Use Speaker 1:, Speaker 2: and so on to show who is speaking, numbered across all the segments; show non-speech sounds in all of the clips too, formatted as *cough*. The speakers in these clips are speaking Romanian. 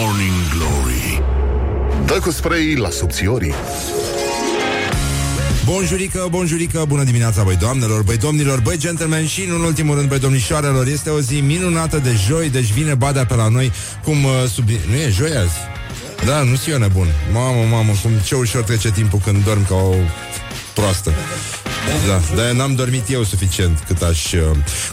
Speaker 1: Morning Glory Dă cu spray la subțiorii
Speaker 2: Bonjurică, bonjurică, bună dimineața, băi doamnelor, băi domnilor, băi gentlemen și, în ultimul rând, băi domnișoarelor, este o zi minunată de joi, deci vine badea pe la noi, cum uh, sub... Nu e joi azi? Da, nu sunt eu nebun. Mamă, mamă, cum ce ușor trece timpul când dorm ca o proastă. Da, dar n-am dormit eu suficient cât aș... Uh,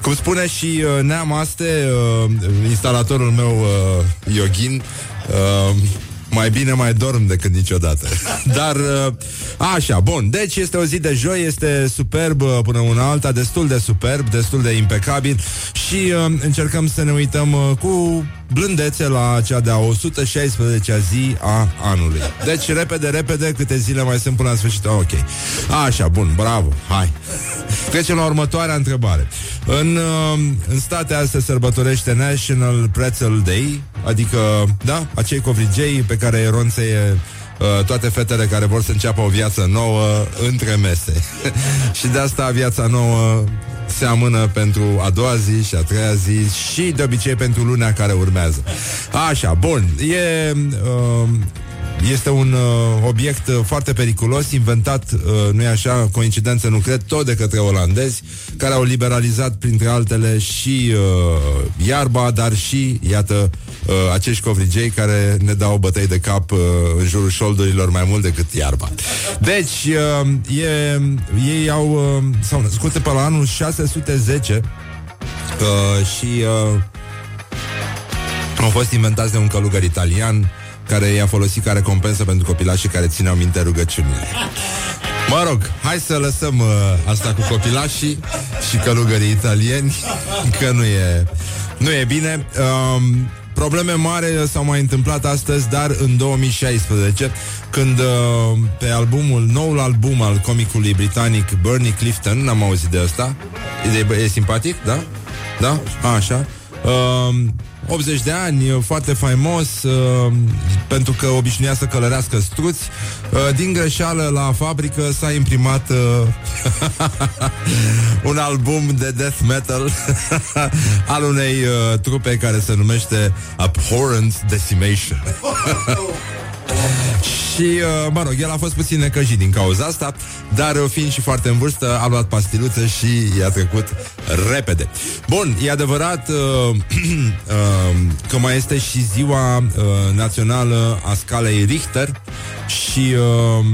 Speaker 2: cum spune și uh, Neam Aste, uh, instalatorul meu uh, Yogin, uh, mai bine mai dorm decât niciodată. *laughs* Dar, uh, așa, bun. Deci este o zi de joi, este superb uh, până una alta, destul de superb, destul de impecabil și uh, încercăm să ne uităm uh, cu blândețe la cea de-a 116-a zi a anului. Deci, repede, repede, câte zile mai sunt până la sfârșit. Ok. Așa, bun, bravo, hai. *laughs* Trecem la următoarea întrebare. În, uh, în state se sărbătorește National Pretzel Day, adică, da, acei covrigei pe care eronțe uh, toate fetele care vor să înceapă o viață nouă între mese. *laughs* și de asta viața nouă se amână pentru a doua zi și a treia zi și de obicei pentru lunea care urmează. Așa, bun. E... Uh, este un uh, obiect uh, foarte periculos, inventat, uh, nu e așa, coincidență nu cred, tot de către olandezi, care au liberalizat, printre altele, și uh, iarba, dar și, iată, uh, acești covrigei care ne dau bătăi de cap uh, în jurul șoldurilor mai mult decât iarba. Deci, uh, e, ei au, uh, s-au născut pe la anul 610 uh, și uh, au fost inventați de un călugăr italian care i-a folosit ca recompensă pentru copilașii care țineau minte rugăciunile. Mă rog, hai să lăsăm uh, asta cu copilașii și călugării italieni, că nu e, nu e bine. Um, probleme mari s-au mai întâmplat astăzi, dar în 2016, când uh, pe albumul, noul album al comicului britanic Bernie Clifton, n-am auzit de asta, e, e simpatic, da? Da? A, așa. Um, 80 de ani, foarte faimos, uh, pentru că obișnuia să călărească struți. Uh, din greșeală la fabrică s-a imprimat uh, *laughs* un album de death metal *laughs* al unei uh, trupe care se numește Abhorrent Decimation. *laughs* Și, uh, mă rog, el a fost puțin necăjit din cauza asta, dar uh, fiind și foarte în vârstă, a luat pastiluță și i-a trecut repede. Bun, e adevărat uh, *clears throat* uh, că mai este și ziua uh, națională a scalei Richter și uh,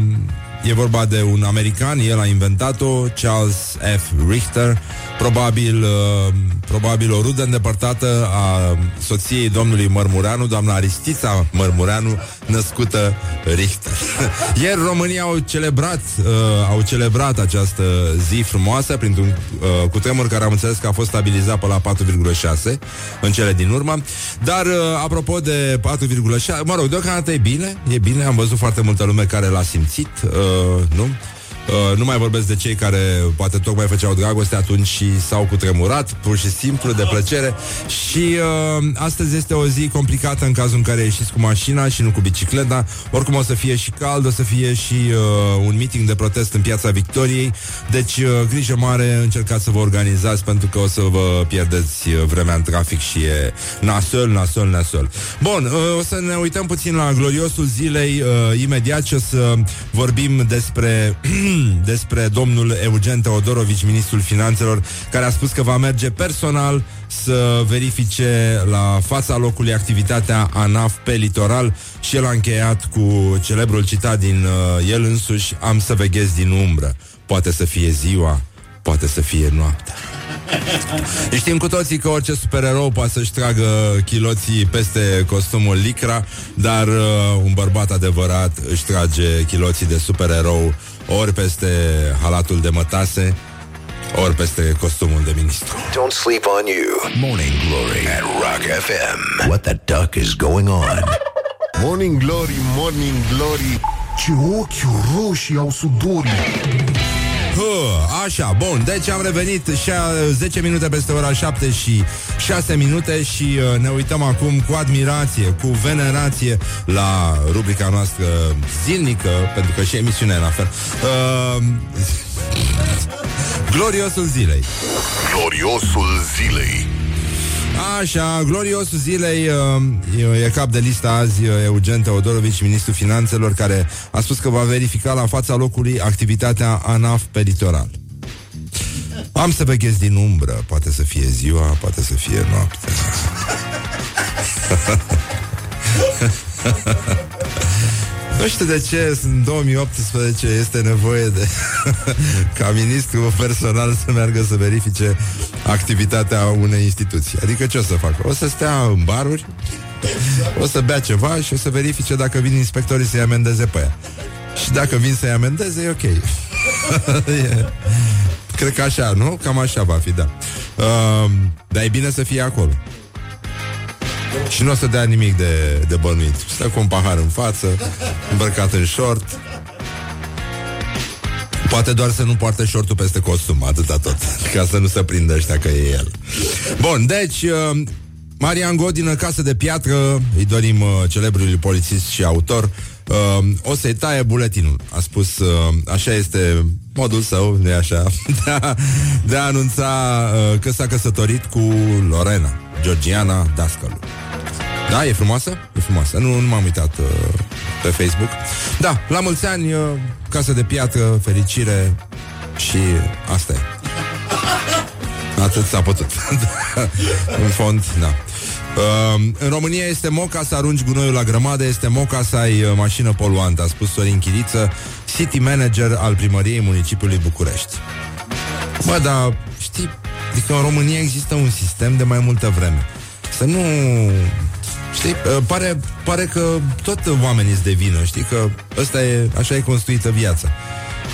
Speaker 2: e vorba de un american, el a inventat-o, Charles F. Richter, probabil, uh, probabil o rudă îndepărtată a soției domnului Mărmureanu, doamna Aristița Mărmureanu, născută Richter. *laughs* Ieri România au celebrat, uh, au celebrat această zi frumoasă printr-un uh, cutremur care am înțeles că a fost stabilizat pe la 4,6 în cele din urmă. Dar, uh, apropo de 4,6, mă rog, deocamdată e bine, e bine, am văzut foarte multă lume care l-a simțit, uh, nu? Uh, nu mai vorbesc de cei care poate tocmai făceau dragoste atunci și s-au cutremurat, pur și simplu, de plăcere. Și uh, astăzi este o zi complicată în cazul în care ieșiți cu mașina și nu cu bicicleta. Oricum o să fie și cald, o să fie și uh, un meeting de protest în piața Victoriei. Deci, uh, grijă mare, încercați să vă organizați pentru că o să vă pierdeți uh, vremea în trafic și e nasol, nasol, nasol. Bun, uh, o să ne uităm puțin la gloriosul zilei uh, imediat și o să vorbim despre *clears throat* despre domnul Eugen Teodorovici, ministrul finanțelor, care a spus că va merge personal să verifice la fața locului activitatea ANAF pe litoral și el a încheiat cu celebrul citat din uh, el însuși, am să veghez din umbră. Poate să fie ziua, poate să fie noaptea. *laughs* Știm cu toții că orice supererou poate să-și tragă chiloții peste costumul licra, dar uh, un bărbat adevărat își trage chiloții de supererou ori peste halatul de mătase, ori peste costumul de ministru.
Speaker 3: Don't sleep on you. Morning Glory at Rock FM. What the duck is going on?
Speaker 1: Morning Glory, Morning Glory Ce ochi roșii au sudorii
Speaker 2: Hă, așa, bun, deci am revenit și a 10 minute peste ora 7 și 6 minute și uh, ne uităm acum cu admirație, cu venerație la rubrica noastră zilnică, pentru că și emisiunea e la fel. Uh, *laughs* gloriosul zilei.
Speaker 1: Gloriosul zilei
Speaker 2: Așa, gloriosul zilei uh, e cap de lista azi uh, Eugen Teodorovici, ministrul finanțelor, care a spus că va verifica la fața locului activitatea ANAF pe litoral. Am să veghez din umbră, poate să fie ziua, poate să fie noaptea. *laughs* Nu știu de ce în 2018 este nevoie de *laughs* ca ministru personal să meargă să verifice activitatea unei instituții. Adică ce o să facă? O să stea în baruri, o să bea ceva și o să verifice dacă vin inspectorii să-i amendeze pe ea. Și dacă vin să-i amendeze, e ok. *laughs* e... Cred că așa, nu? Cam așa va fi, da. Uh, dar e bine să fie acolo. Și nu o să dea nimic de, de bănuit. Stă cu un pahar în față, îmbrăcat în short. Poate doar să nu poarte shortul peste costum, atâta tot. Ca să nu se prindă ăștia că e el. Bun, deci... Uh, Marian Godină, casă de piatră, îi dorim uh, celebrului polițist și autor, uh, o să-i taie buletinul. A spus, uh, așa este modul său, nu așa, *laughs* de a, de a anunța uh, că s-a căsătorit cu Lorena, Georgiana Dascălu. Da, e frumoasă? E frumoasă. Nu, nu m-am uitat uh, pe Facebook. Da, la mulți ani, uh, casă de piatră, fericire și asta e. Atât s-a putut. *laughs* în fond, da. Uh, în România este moca să arunci gunoiul la grămadă, este moca să ai uh, mașină poluantă, a spus Sorin Chiriță, city manager al primăriei municipiului București. Bă, dar știi, adică în România există un sistem de mai multă vreme. Să nu Știi, uh, pare, pare că tot oamenii îți devină, știi, că ăsta e, așa e construită viața.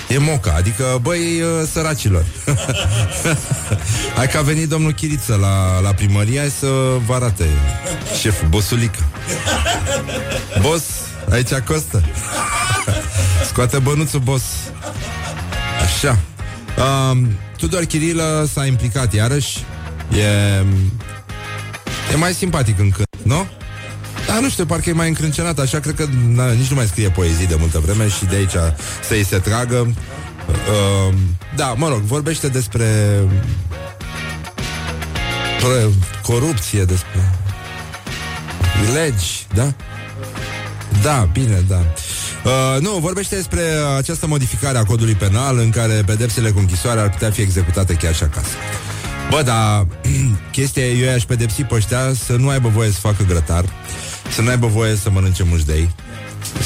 Speaker 2: E moca, adică, băi, uh, săracilor. *laughs* hai că a venit domnul Chiriță la, la primărie, hai să vă arate șef, bosulică. Bos, aici costă. *laughs* Scoate bănuțul, bos. Așa. Um, Tudor Chirilă s-a implicat iarăși. E, e mai simpatic încă, nu? Da, nu știu, parcă e mai încrâncenat, așa cred că na, nici nu mai scrie poezii de multă vreme și de aici să-i se tragă. Uh, da, mă rog, vorbește despre pre, corupție, despre legi, da? Da, bine, da. Uh, nu, vorbește despre această modificare a codului penal în care pedepsele cu închisoare ar putea fi executate chiar și acasă. Bă, dar *clears throat* chestia e, eu aș pedepsi pe ăștia să nu aibă voie să facă grătar, să nu aibă voie să mănânce mușdei,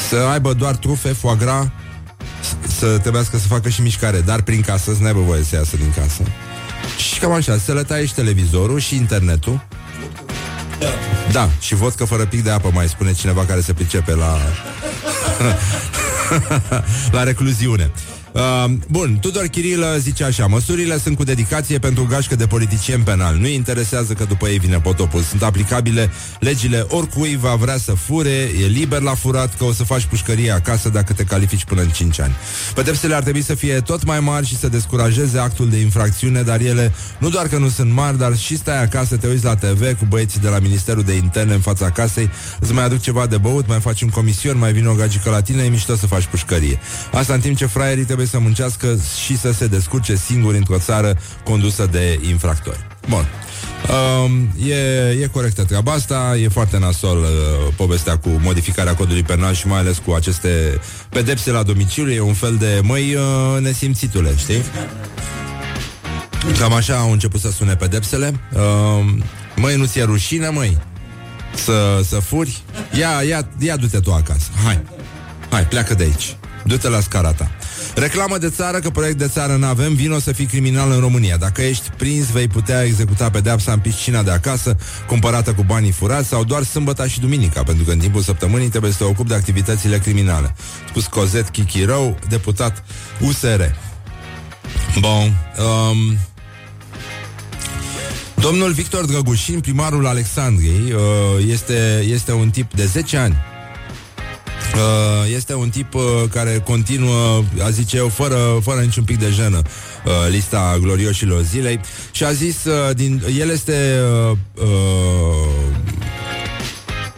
Speaker 2: să aibă doar trufe, foie gras, să trebuiască să facă și mișcare, dar prin casă, să nu aibă voie să iasă din casă. Și cam așa, să le tai și televizorul și internetul. Da, și vodcă fără pic de apă, mai spune cineva care se pricepe la... *laughs* la recluziune. Uh, bun, Tudor Chirilă zice așa Măsurile sunt cu dedicație pentru gașcă de politicieni penal. Nu interesează că după ei vine potopul. Sunt aplicabile legile. Oricui va vrea să fure E liber la furat că o să faci pușcărie acasă Dacă te califici până în 5 ani. Pedepsele ar trebui să fie tot mai mari Și să descurajeze actul de infracțiune Dar ele nu doar că nu sunt mari Dar și stai acasă, te uiți la TV Cu băieții de la Ministerul de Interne în fața casei Îți mai aduc ceva de băut, mai faci un comision Mai vine o gagică la tine, e mișto să faci pușcărie. Asta în timp ce fraierii trebuie trebuie să muncească și să se descurce singuri într-o țară condusă de infractori. Bun. Um, e, e corectă treaba asta, e foarte nasol uh, povestea cu modificarea codului penal și mai ales cu aceste pedepse la domiciliu, e un fel de măi uh, nesimțitule, știi? Cam așa au început să sune pedepsele. Uh, măi, nu ți-e rușine, măi? Să, să furi? Ia, ia, ia du-te tu acasă. Hai, hai, pleacă de aici. Du-te la scara ta. Reclamă de țară că proiect de țară nu avem, vino să fii criminal în România. Dacă ești prins, vei putea executa pedeapsa în piscina de acasă, cumpărată cu banii furați sau doar sâmbăta și duminica, pentru că în timpul săptămânii trebuie să te ocupi de activitățile criminale. Spus Cozet Chichirău, deputat USR. Bun. Um, Domnul Victor Drăgușin, primarul Alexandriei, uh, este, este un tip de 10 ani Uh, este un tip uh, care continuă, a zice eu, fără, fără niciun pic de jenă, uh, lista glorioșilor zilei și a zis, uh, din, el este uh, uh,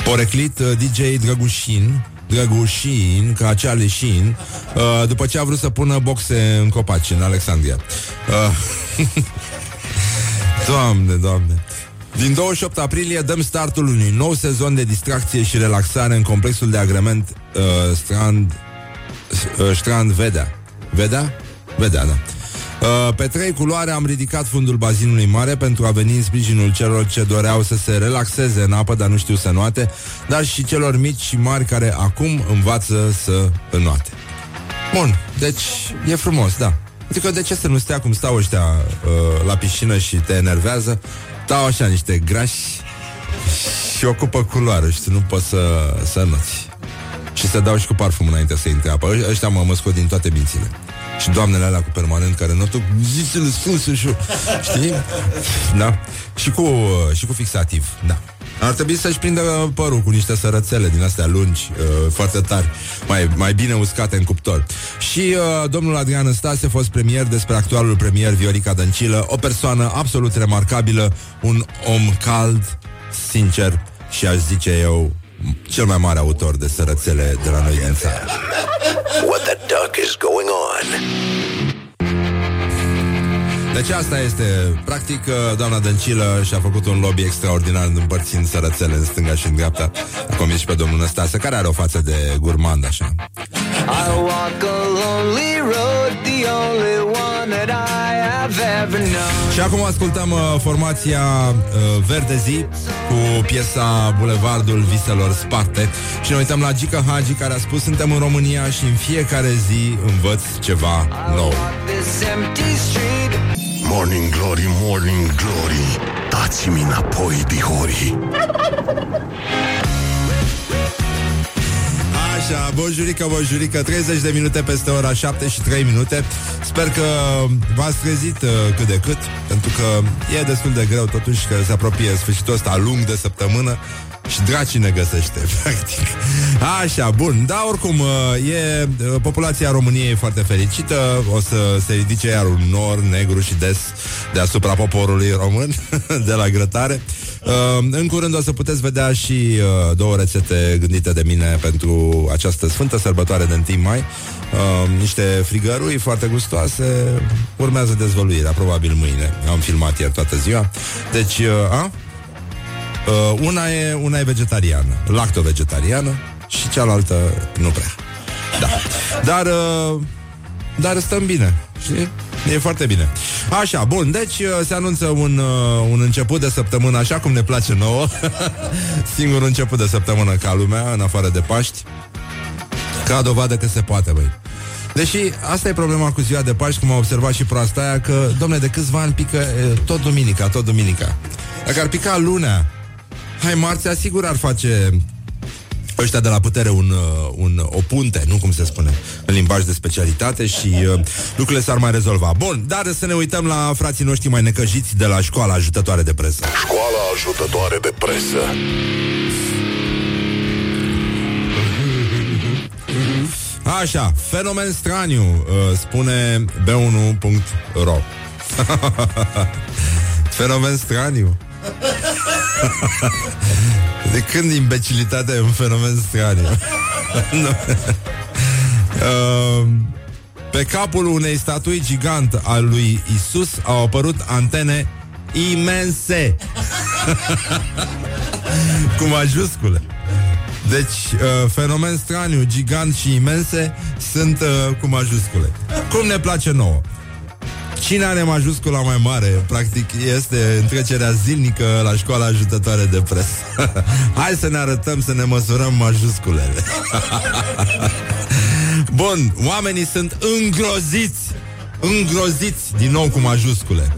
Speaker 2: poreclit uh, DJ Drăgușin, Drăgușin, ca Charlie Sheen, uh, după ce a vrut să pună boxe în copaci în Alexandria. Uh, *laughs* doamne, doamne. Din 28 aprilie dăm startul unui nou sezon de distracție și relaxare în complexul de agrement uh, Strand uh, Strand Vedea. Vedea? Vedea, da. Uh, pe trei culoare am ridicat fundul bazinului mare pentru a veni în sprijinul celor ce doreau să se relaxeze în apă, dar nu știu să noate, dar și celor mici și mari care acum învață să înoate. Bun, deci e frumos, da. Adică de ce să nu stea cum stau ăștia uh, la piscină și te enervează? Stau așa niște grași și ocupă culoare și tu nu poți să, să noți. Și să dau și cu parfum înainte să intre apă. Ăștia mă, mă scot din toate mințile. Și doamnele alea cu permanent care notă zisele spuse și Știi? Da. Și cu, și cu fixativ, da. Ar trebui să-și prindă părul cu niște sărățele din astea lungi, uh, foarte tari, mai, mai bine uscate în cuptor. Și uh, domnul Adrian Stase, fost premier despre actualul premier Viorica Dăncilă, o persoană absolut remarcabilă, un om cald, sincer și aș zice eu cel mai mare autor de sărățele de la noi din țară.
Speaker 3: What the duck is going on?
Speaker 2: Deci asta este, practic, uh, doamna Dăncilă și-a făcut un lobby extraordinar împărțind sărățele în stânga și în dreapta. A convins și pe domnul Năstase, care are o față de gurmand, așa.
Speaker 4: I walk a lonely road, the only one that I have ever known.
Speaker 2: Și acum ascultăm uh, formația uh, Verde Zi cu piesa Bulevardul Viselor Sparte și ne uităm la Gica Hagi care a spus suntem în România și în fiecare zi învăț ceva nou.
Speaker 4: This empty street,
Speaker 1: Morning Glory, Morning Glory. Dați-mi înapoi, dihori.
Speaker 2: Așa, bonjurică, bonjurică 30 de minute peste ora 7 și 3 minute. Sper că v-ați trezit uh, cât de cât Pentru că e destul de greu totuși Că se apropie sfârșitul ăsta lung de săptămână și dracii ne găsește, *laughs* practic. Așa, bun. Da, oricum, uh, e, uh, populația României e foarte fericită. O să se ridice iar un nor negru și des deasupra poporului român, *laughs* de la grătare. Uh, în curând o să puteți vedea și uh, două rețete gândite de mine pentru această sfântă sărbătoare de 1 mai. Uh, niște frigărui foarte gustoase. Urmează dezvăluirea, probabil mâine. Am filmat ieri toată ziua. Deci, uh, a? Uh, una, e, una e vegetariană, lacto-vegetariană și cealaltă nu prea. Da. Dar, uh, dar stăm bine, știi? E foarte bine. Așa, bun, deci uh, se anunță un, uh, un început de săptămână așa cum ne place nouă. *laughs* Singurul început de săptămână ca lumea, în afară de Paști. Ca dovadă că se poate, băi. Deși asta e problema cu ziua de Paști, cum a observat și proasta aia, că, domne, de câțiva ani pică e, tot duminica, tot duminica. Dacă ar pica lunea, hai, marțea, sigur ar face ăștia de la putere un, uh, un, o punte, nu cum se spune, în limbaj de specialitate și uh, lucrurile s-ar mai rezolva. Bun, dar să ne uităm la frații noștri mai necăjiți de la școala ajutătoare de presă.
Speaker 1: Școala ajutătoare de presă
Speaker 2: Așa, fenomen straniu, uh, spune b1.ro *laughs* Fenomen straniu *laughs* De când imbecilitatea e un fenomen straniu? Nu. *laughs* uh, pe capul unei statui gigant al lui Isus au apărut antene imense *laughs* cu majuscule. Deci, uh, fenomen straniu, gigant și imense sunt uh, cu majuscule. Cum ne place nouă. Cine are majuscula mai mare, practic, este întrecerea zilnică la școala ajutătoare de presă. *laughs* Hai să ne arătăm, să ne măsurăm majusculele. *laughs* Bun, oamenii sunt îngroziți, îngroziți din nou cu majuscule.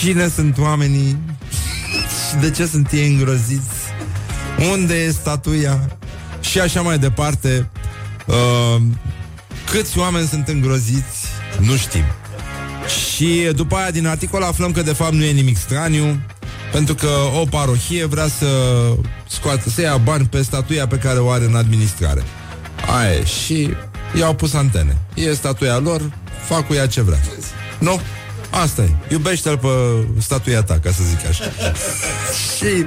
Speaker 2: Cine sunt oamenii? Și de ce sunt ei îngroziți? Unde e statuia? Și așa mai departe. Uh, câți oameni sunt îngroziți? Nu știm. Și după aia din articol aflăm că de fapt nu e nimic straniu, pentru că o parohie vrea să scoată, să ia bani pe statuia pe care o are în administrare. Aia e. și i-au pus antene. E statuia lor, fac cu ea ce vrea. Nu? Asta e. Iubește-l pe statuia ta, ca să zic așa. *laughs* și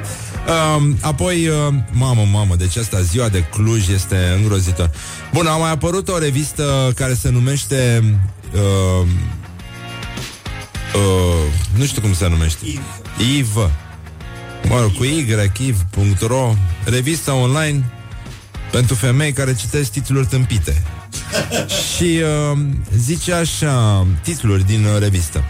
Speaker 2: um, apoi, uh, mamă, mamă, deci asta, ziua de Cluj este îngrozitor. Bun, a mai apărut o revistă care se numește uh, uh, Nu știu cum se numește. IV. Mă rog, cu Y, iv.ro Revista online pentru femei care citesc titluri tâmpite. *laughs* Și uh, zice așa Titluri din uh, revistă.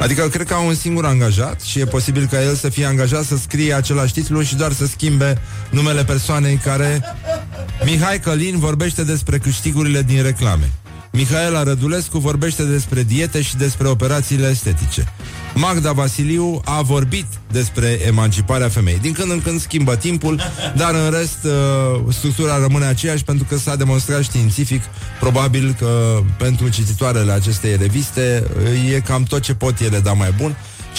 Speaker 2: Adică cred că au un singur angajat și e posibil ca el să fie angajat să scrie același titlu și doar să schimbe numele persoanei care... *laughs* Mihai Călin vorbește despre câștigurile din reclame. Mihaela Rădulescu vorbește despre diete și despre operațiile estetice. Magda Vasiliu a vorbit despre emanciparea femeii. Din când în când schimbă timpul, dar în rest uh, structura rămâne aceeași pentru că s-a demonstrat științific probabil că pentru cititoarele acestei reviste uh, e cam tot ce pot ele da mai bun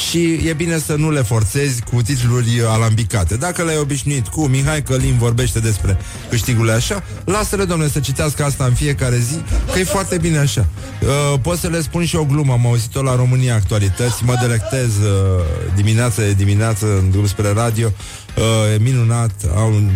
Speaker 2: și e bine să nu le forțezi cu titluri alambicate. Dacă le-ai obișnuit cu Mihai Călin vorbește despre câștigurile așa, lasă-le, domnule, să citească asta în fiecare zi, că e foarte bine așa. Uh, pot să le spun și o glumă, am auzit-o la România Actualități, mă delectez uh, dimineața de dimineață în drum spre radio, uh, e minunat, au un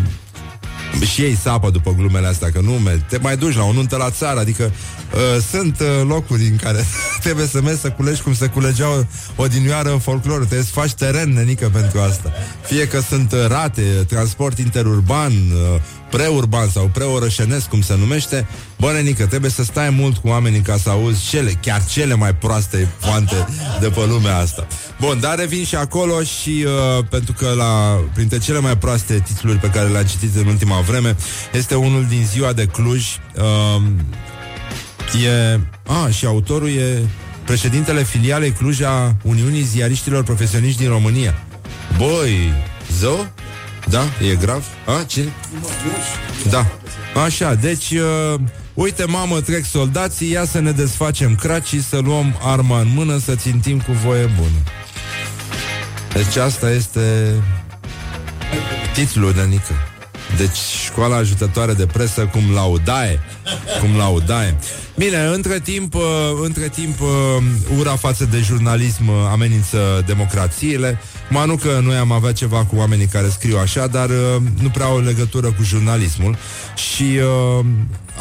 Speaker 2: și ei sapă după glumele astea, că nu te mai duci la o nuntă la țară, adică uh, sunt uh, locuri în care *laughs* trebuie să mergi să culegi cum se culegea o, o dinioară în folclor, trebuie să faci teren, nenică, pentru asta. Fie că sunt uh, rate, transport interurban, uh, preurban sau preorășenesc, cum se numește, bă, nenică, trebuie să stai mult cu oamenii ca să auzi cele, chiar cele mai proaste poante de pe lumea asta. Bun, dar revin și acolo și uh, pentru că la, printre cele mai proaste titluri pe care le-am citit în ultima vreme este unul din ziua de Cluj. Uh, e... A, și autorul e președintele filialei Cluj a Uniunii Ziariștilor Profesioniști din România. Băi, zău? Da? E grav? A, ce? Da. Așa, deci, uh, uite, mamă, trec soldații, ia să ne desfacem cracii, să luăm arma în mână, să țintim cu voie bună. Deci asta este titlul, Dănică. Deci școala ajutătoare de presă cum laudae Cum laudae Bine, între timp, uh, între timp uh, ura față de jurnalism uh, amenință democrațiile Mă nu că noi am avea ceva cu oamenii care scriu așa, dar nu prea au legătură cu jurnalismul Și uh,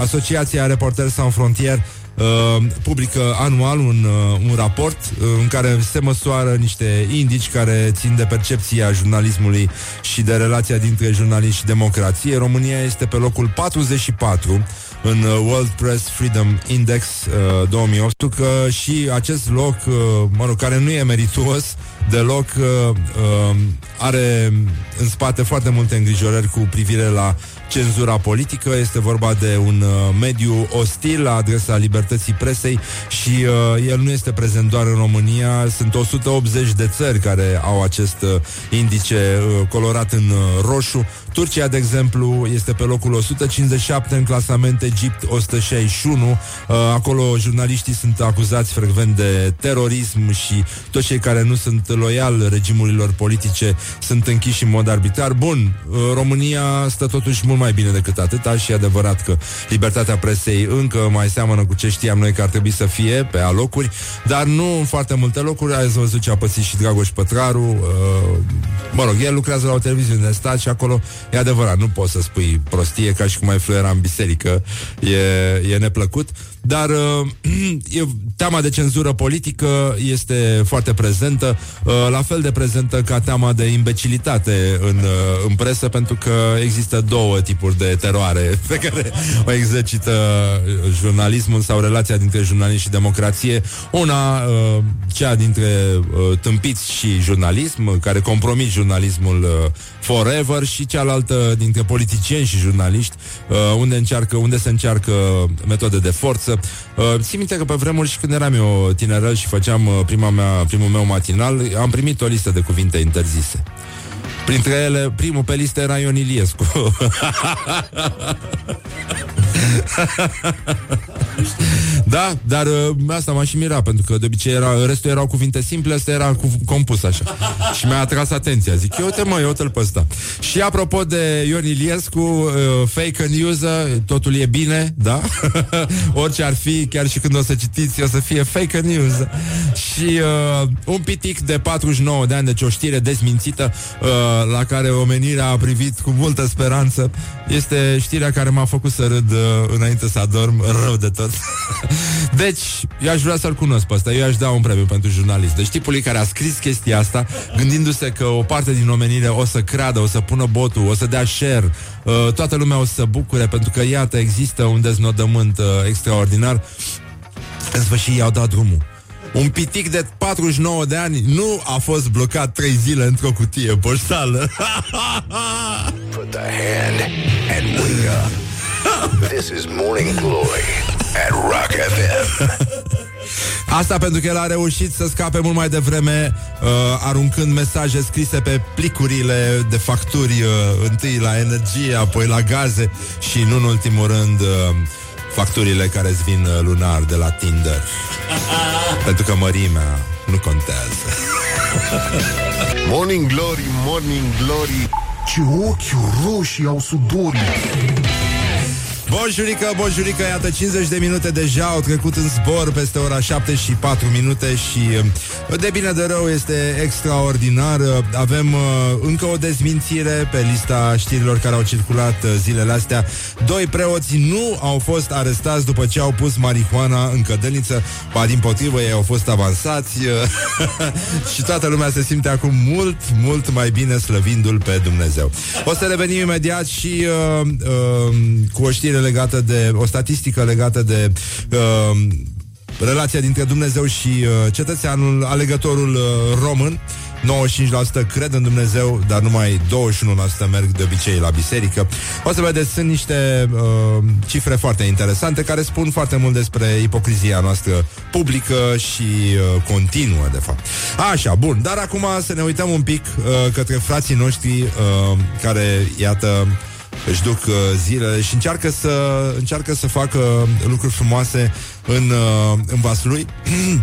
Speaker 2: Asociația Reporteri Sans Frontier uh, publică anual un, uh, un raport uh, în care se măsoară niște indici care țin de percepția jurnalismului și de relația dintre jurnalist și democrație. România este pe locul 44 în uh, World Press Freedom Index uh, 2008 că și acest loc, uh, mă rog, care nu e merituos deloc, uh, uh, are în spate foarte multe îngrijorări cu privire la cenzura politică. Este vorba de un uh, mediu ostil la adresa libertății presei și uh, el nu este prezent doar în România. Sunt 180 de țări care au acest uh, indice uh, colorat în uh, roșu. Turcia, de exemplu, este pe locul 157 în clasament, Egipt 161. Uh, acolo jurnaliștii sunt acuzați frecvent de terorism și toți cei care nu sunt loiali regimurilor politice sunt închiși în mod arbitrar. Bun, uh, România stă totuși mult mai bine decât atâta și e adevărat că libertatea presei încă mai seamănă cu ce știam noi că ar trebui să fie pe alocuri, dar nu în foarte multe locuri. Ați văzut ce a pățit și Dragoș Pătraru. Uh, mă rog, el lucrează la o televiziune de stat și acolo E adevărat, nu poți să spui prostie ca și cum ai fluiera în biserică. E, e neplăcut. Dar uh, *clears throat* teama de cenzură politică este foarte prezentă, uh, la fel de prezentă ca teama de imbecilitate în, uh, în presă, pentru că există două tipuri de teroare *laughs* pe care o exercită jurnalismul sau relația dintre jurnalist și democrație. Una, uh, cea dintre uh, tâmpiți și jurnalism, care compromit jurnalismul uh, forever, și cealaltă dintre politicieni și jurnaliști, uh, unde, încearcă, unde se încearcă metode de forță, Uh, țin minte că pe vremuri și când eram eu tinerel și făceam uh, prima mea, primul meu matinal, am primit o listă de cuvinte interzise. Printre ele, primul pe listă era Ion Iliescu. *laughs* da, dar uh, asta m-a și mirat, pentru că de obicei era, restul erau cuvinte simple, asta era cu, compus așa. și mi-a atras atenția. Zic, eu te mă, eu te-l pe ăsta. Și apropo de Ion Iliescu, uh, fake news, totul e bine, da? *laughs* Orice ar fi, chiar și când o să citiți, o să fie fake news. și uh, un pitic de 49 de ani, deci o știre dezmințită, uh, la care omenirea a privit cu multă speranță, este știrea care m-a făcut să râd uh, înainte să adorm rău de tot tot. *laughs* Deci, eu aș vrea să-l cunosc pe ăsta. Eu aș da un premiu pentru jurnalist. Deci tipului care a scris chestia asta, gândindu-se că o parte din omenire o să creadă, o să pună botul, o să dea share, uh, toată lumea o să se bucure, pentru că, iată, există un deznodământ uh, extraordinar. În sfârșit i-au dat drumul. Un pitic de 49 de ani nu a fost blocat 3 zile într-o cutie poștală. *laughs*
Speaker 3: Put the hand and wake up. This is Morning Glory at Rock FM.
Speaker 2: Asta pentru că el a reușit să scape mult mai devreme uh, aruncând mesaje scrise pe plicurile de facturi uh, întâi la energie, apoi la gaze și nu în ultimul rând uh, facturile care îți vin uh, lunar de la Tinder. *laughs* pentru că mărimea nu contează. *laughs*
Speaker 1: Morning Glory, Morning Glory Ce ochi roșii au sudorii
Speaker 2: Bonjurică, bonjurică, iată 50 de minute deja au trecut în zbor peste ora 7 și 4 minute și uh, de bine de rău este extraordinar. Avem uh, încă o dezmințire pe lista știrilor care au circulat uh, zilele astea. Doi preoți nu au fost arestați după ce au pus marihuana în cădelniță, ba din potrivă ei au fost avansați *laughs* și toată lumea se simte acum mult, mult mai bine slăvindu-l pe Dumnezeu. O să revenim imediat și uh, uh, cu o știre legată de o statistică legată de uh, relația dintre Dumnezeu și uh, cetățeanul, alegătorul uh, român. 95% cred în Dumnezeu, dar numai 21% merg de obicei la biserică. O să vedeți, sunt niște uh, cifre foarte interesante care spun foarte mult despre ipocrizia noastră publică și uh, continuă, de fapt. Așa, bun, dar acum să ne uităm un pic uh, către frații noștri uh, care, iată, își duc uh, zilele și încearcă să, încearcă să facă lucruri frumoase în, uh, în Vaslui. *clears throat*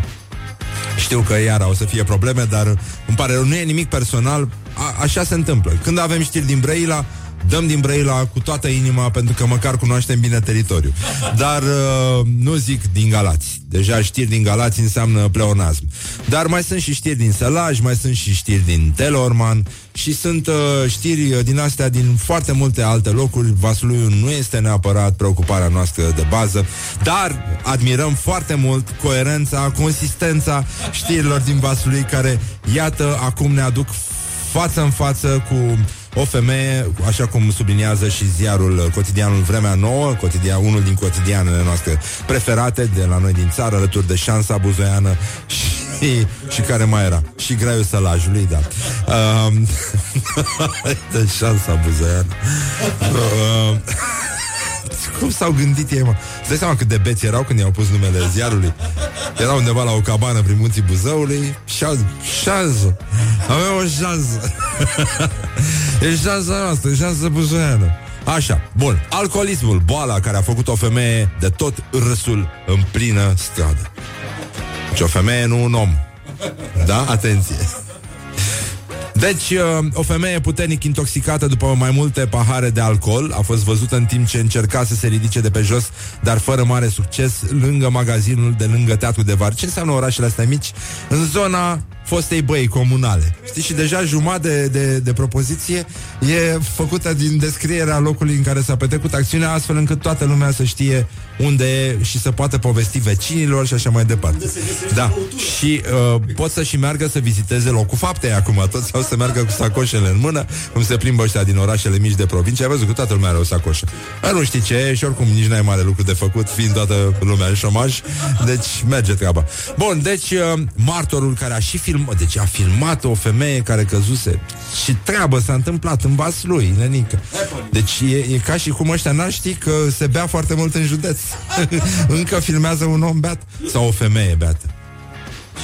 Speaker 2: Știu că iar o să fie probleme, dar îmi pare rău, nu e nimic personal, a, așa se întâmplă. Când avem știri din Brăila, dăm din Brăila cu toată inima pentru că măcar cunoaștem bine teritoriul. Dar uh, nu zic din Galați. Deja știri din Galați înseamnă pleonasm. Dar mai sunt și știri din Sălaj, mai sunt și știri din Telorman și sunt uh, știri uh, din astea din foarte multe alte locuri. Vasluiu nu este neapărat preocuparea noastră de bază, dar admirăm foarte mult coerența, consistența știrilor din Vaslui care, iată, acum ne aduc față în față cu o femeie, așa cum subliniază și ziarul cotidianul Vremea Nouă, cotidian, unul din cotidianele noastre preferate de la noi din țară, alături de șansa buzoiană și, și care mai era? Și graiul sălajului, da. Um, *laughs* de șansa buzoiană. Um, cum s-au gândit ei, mă? Îți dai seama cât de beți erau când i-au pus numele ziarului? Erau undeva la o cabană prin munții Buzăului și au zis, șansă, avem o șansă. *laughs* e șansa noastră, e șansa buzoiană. Așa, bun. Alcoolismul, boala care a făcut o femeie de tot râsul în plină stradă. Deci o femeie, nu un om. Da? Atenție. Deci, uh, o femeie puternic intoxicată după mai multe pahare de alcool a fost văzută în timp ce încerca să se ridice de pe jos, dar fără mare succes, lângă magazinul de lângă Teatru de Var. Ce înseamnă orașele astea mici? În zona fostei băi comunale. Știți? Și deja jumătate de, de, de propoziție e făcută din descrierea locului în care s-a petrecut acțiunea, astfel încât toată lumea să știe unde e și să poată povesti vecinilor și așa mai departe. Da. Și uh, pot să și meargă să viziteze locul faptei acum, toți sau să meargă cu sacoșele în mână, cum se plimbă ăștia din orașele mici de provincie. Ai văzut că toată lumea are o sacoșă. Dar nu știi ce e și oricum nici n-ai mare lucru de făcut, fiind toată lumea în șomaj. Deci merge treaba. Bun, deci uh, martorul care a și filmat, deci a filmat o femeie care căzuse și treabă s-a întâmplat în Vaslui, nenică. Deci e, e ca și cum ăștia n-ar ști că se bea foarte mult în județ. *laughs* Încă filmează un om beat sau o femeie beată.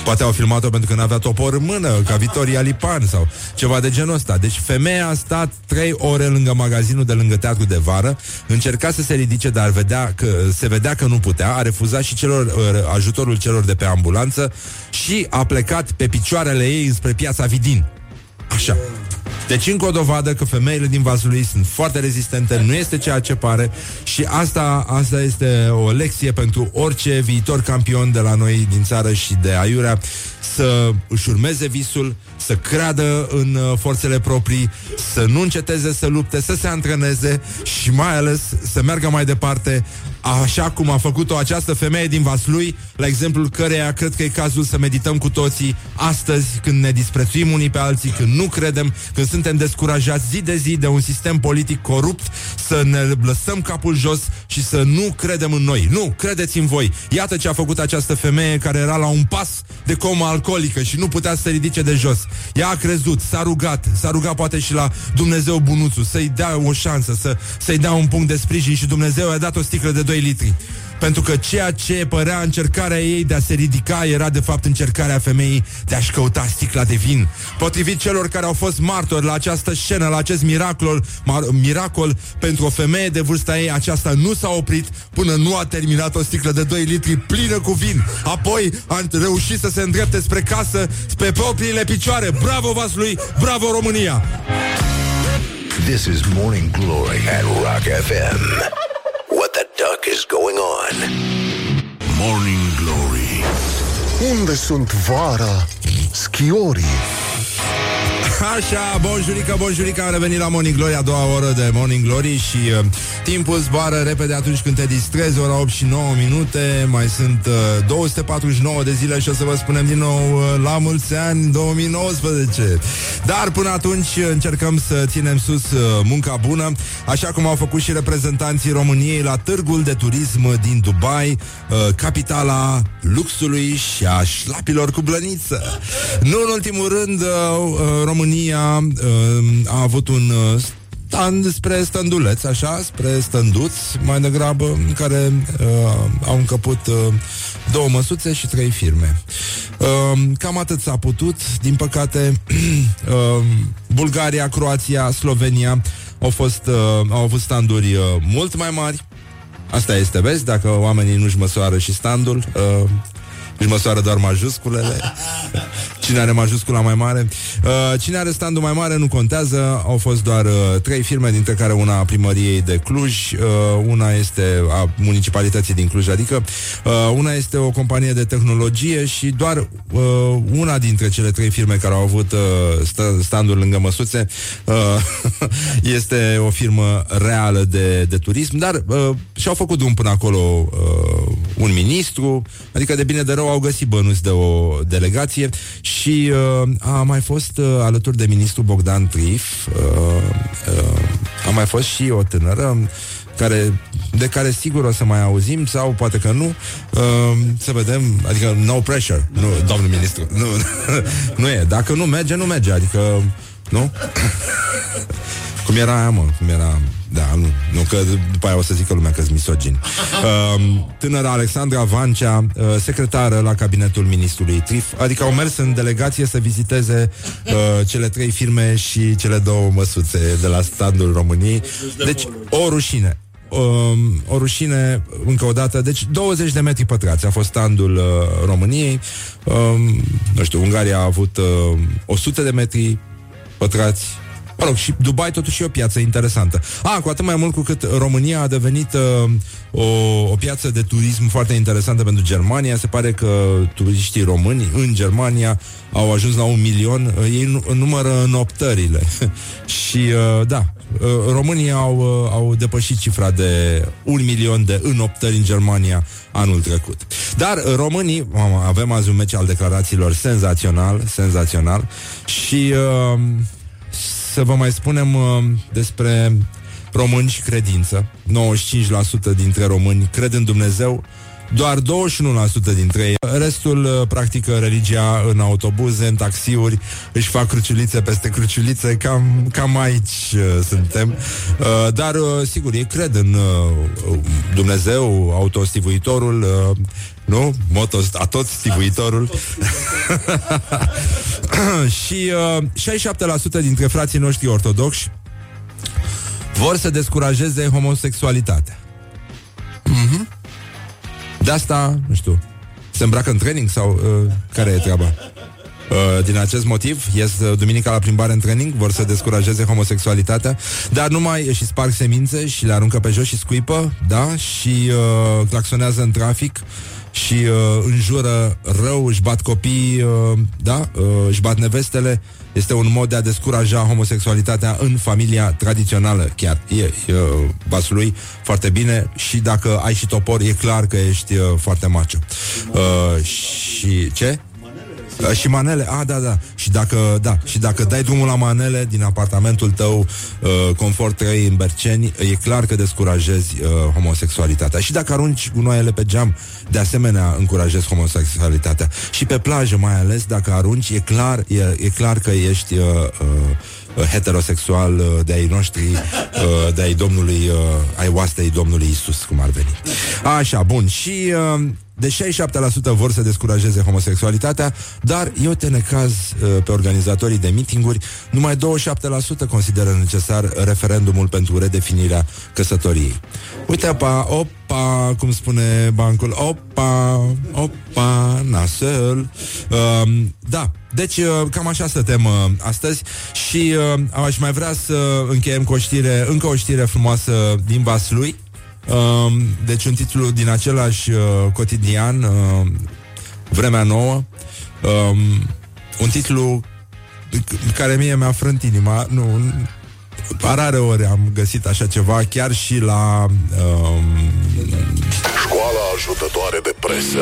Speaker 2: Poate au filmat-o pentru că n-avea topor în mână, ca Vitoria Lipan sau ceva de genul ăsta. Deci femeia a stat trei ore lângă magazinul de lângă teatru de vară, încerca să se ridice, dar vedea că, se vedea că nu putea, a refuzat și celor, uh, ajutorul celor de pe ambulanță și a plecat pe picioarele ei spre piața Vidin. Așa. Deci încă o dovadă că femeile din Vaslui sunt foarte rezistente, nu este ceea ce pare și asta, asta este o lecție pentru orice viitor campion de la noi din țară și de aiurea să își urmeze visul, să creadă în uh, forțele proprii, să nu înceteze să lupte, să se antreneze și mai ales să meargă mai departe așa cum a făcut-o această femeie din Vaslui, la exemplul căreia cred că e cazul să medităm cu toții astăzi, când ne disprețuim unii pe alții, când nu credem, când suntem descurajați zi de zi de un sistem politic corupt, să ne lăsăm capul jos și să nu credem în noi. Nu, credeți în voi. Iată ce a făcut această femeie care era la un pas de comă alcoolică și nu putea să se ridice de jos. Ea a crezut, s-a rugat, s-a rugat poate și la Dumnezeu Bunuțu să-i dea o șansă, să, să-i dea un punct de sprijin și Dumnezeu i-a dat o sticlă de 2 litri. Pentru că ceea ce părea încercarea ei de a se ridica era de fapt încercarea femeii de a-și căuta sticla de vin. Potrivit celor care au fost martori la această scenă, la acest miracol, mar- miracol pentru o femeie de vârsta ei, aceasta nu s-a oprit până nu a terminat o sticlă de 2 litri plină cu vin. Apoi a reușit să se îndrepte spre casă, spre propriile picioare. Bravo Vaslui, bravo România!
Speaker 3: This is Morning Glory at Rock FM. What the duck is going on? Morning Glory.
Speaker 1: Unde sunt vara? Schiorii
Speaker 2: Așa, bonjurică, bonjurică, am revenit la Morning Glory, a doua oră de Morning Glory și uh, timpul zboară repede atunci când te distrezi, ora 8 și 9 minute, mai sunt uh, 249 de zile și o să vă spunem din nou uh, la mulți ani 2019. Dar până atunci încercăm să ținem sus uh, munca bună, așa cum au făcut și reprezentanții României la târgul de turism din Dubai, uh, capitala luxului și a șlapilor cu blăniță. Nu în ultimul rând, uh, uh, România uh, a avut un uh, stand spre stânduleț, așa, spre stânduți, mai degrabă, în care uh, au încăput uh, două măsuțe și trei firme. Uh, cam atât s-a putut. Din păcate, *clears throat* uh, Bulgaria, Croația, Slovenia au, fost, uh, au avut standuri uh, mult mai mari. Asta este, vezi, dacă oamenii nu-și măsoară și standul, uh, își măsoară doar majusculele. *laughs* Cine are majuscula mai mare? Uh, cine are standul mai mare nu contează. Au fost doar uh, trei firme, dintre care una a primăriei de Cluj, uh, una este a municipalității din Cluj, adică uh, una este o companie de tehnologie și doar uh, una dintre cele trei firme care au avut uh, st- standuri lângă măsuțe uh, *laughs* este o firmă reală de, de turism, dar uh, și-au făcut drum până acolo uh, un ministru, adică de bine de rău au găsit bănuți de o delegație și uh, a mai fost uh, alături de ministrul Bogdan Trif, uh, uh, a mai fost și o tânără care, de care sigur o să mai auzim sau poate că nu, uh, să vedem, adică no pressure, nu, domnul ministru, nu, *laughs* nu e, dacă nu merge, nu merge, adică, nu? *laughs* Cum era aia, mă, cum era da, nu, nu că după aia o să zică lumea că sunt misogin. Uh, tânăra Alexandra Vancea, uh, secretară la cabinetul ministrului Trif, adică au mers în delegație să viziteze uh, cele trei firme și cele două măsuțe de la standul României. Deci, o rușine. Um, o rușine, încă o dată, deci 20 de metri pătrați a fost standul uh, României. Um, nu știu, Ungaria a avut uh, 100 de metri pătrați, Mă rog, și Dubai totuși e o piață interesantă. A, cu atât mai mult cu cât România a devenit uh, o, o piață de turism foarte interesantă pentru Germania. Se pare că turiștii români în Germania au ajuns la un milion. Uh, ei nu, numără noptările. *laughs* și uh, da, uh, România au, uh, au depășit cifra de un milion de înoptări în Germania anul trecut. Dar uh, românii, mama, avem azi un meci al declarațiilor senzațional, senzațional și uh, să vă mai spunem uh, despre români și credință. 95% dintre români cred în Dumnezeu, doar 21% dintre ei. Restul uh, practică religia în autobuze, în taxiuri, își fac cruciulițe peste cruciulițe, cam, cam aici uh, suntem. Uh, dar, uh, sigur, ei cred în uh, Dumnezeu, autostivuitorul, uh, nu? Motos, a tot stivuitorul. *laughs* și uh, 67% dintre frații noștri ortodoxi vor să descurajeze homosexualitatea. Mm-hmm. De asta, nu știu, se îmbracă în training sau uh, care e treaba? Uh, din acest motiv, ies uh, duminica la plimbare în training, vor să descurajeze homosexualitatea, dar numai și sparg semințe și le aruncă pe jos și scuipă, da, și uh, claxonează în trafic și uh, înjură rău, își bat copii, uh, da, uh, își bat nevestele. Este un mod de a descuraja homosexualitatea în familia tradițională. Chiar e, e lui foarte bine și dacă ai și topor, e clar că ești uh, foarte macho. Uh, și ce? Uh, și manele, a, da, da. Și dacă, da, și dacă dai drumul la manele din apartamentul tău, uh, confort 3 în Berceni, e clar că descurajezi uh, homosexualitatea. Și dacă arunci gunoaiele pe geam, de asemenea încurajezi homosexualitatea. Și pe plajă mai ales, dacă arunci, e clar, e, e clar că ești uh, uh, heterosexual uh, de ai noștri, uh, de ai Domnului, ai oastei Domnului Isus, cum ar veni. Așa, bun. Și de 67% vor să descurajeze homosexualitatea, dar eu te necaz uh, pe organizatorii de mitinguri, numai 27% consideră necesar referendumul pentru redefinirea căsătoriei. Uite, apa, opa, cum spune bancul, opa, opa, nasel. Uh, da, deci uh, cam așa stătem uh, astăzi și uh, aș mai vrea să încheiem cu o știre, încă o știre frumoasă din Vaslui. Um, deci un titlu din același uh, cotidian, uh, Vremea Nouă, um, un titlu care mie mi-a frânt inima, nu, rare ori am găsit așa ceva, chiar și la... Um...
Speaker 3: Școala ajutătoare de presă.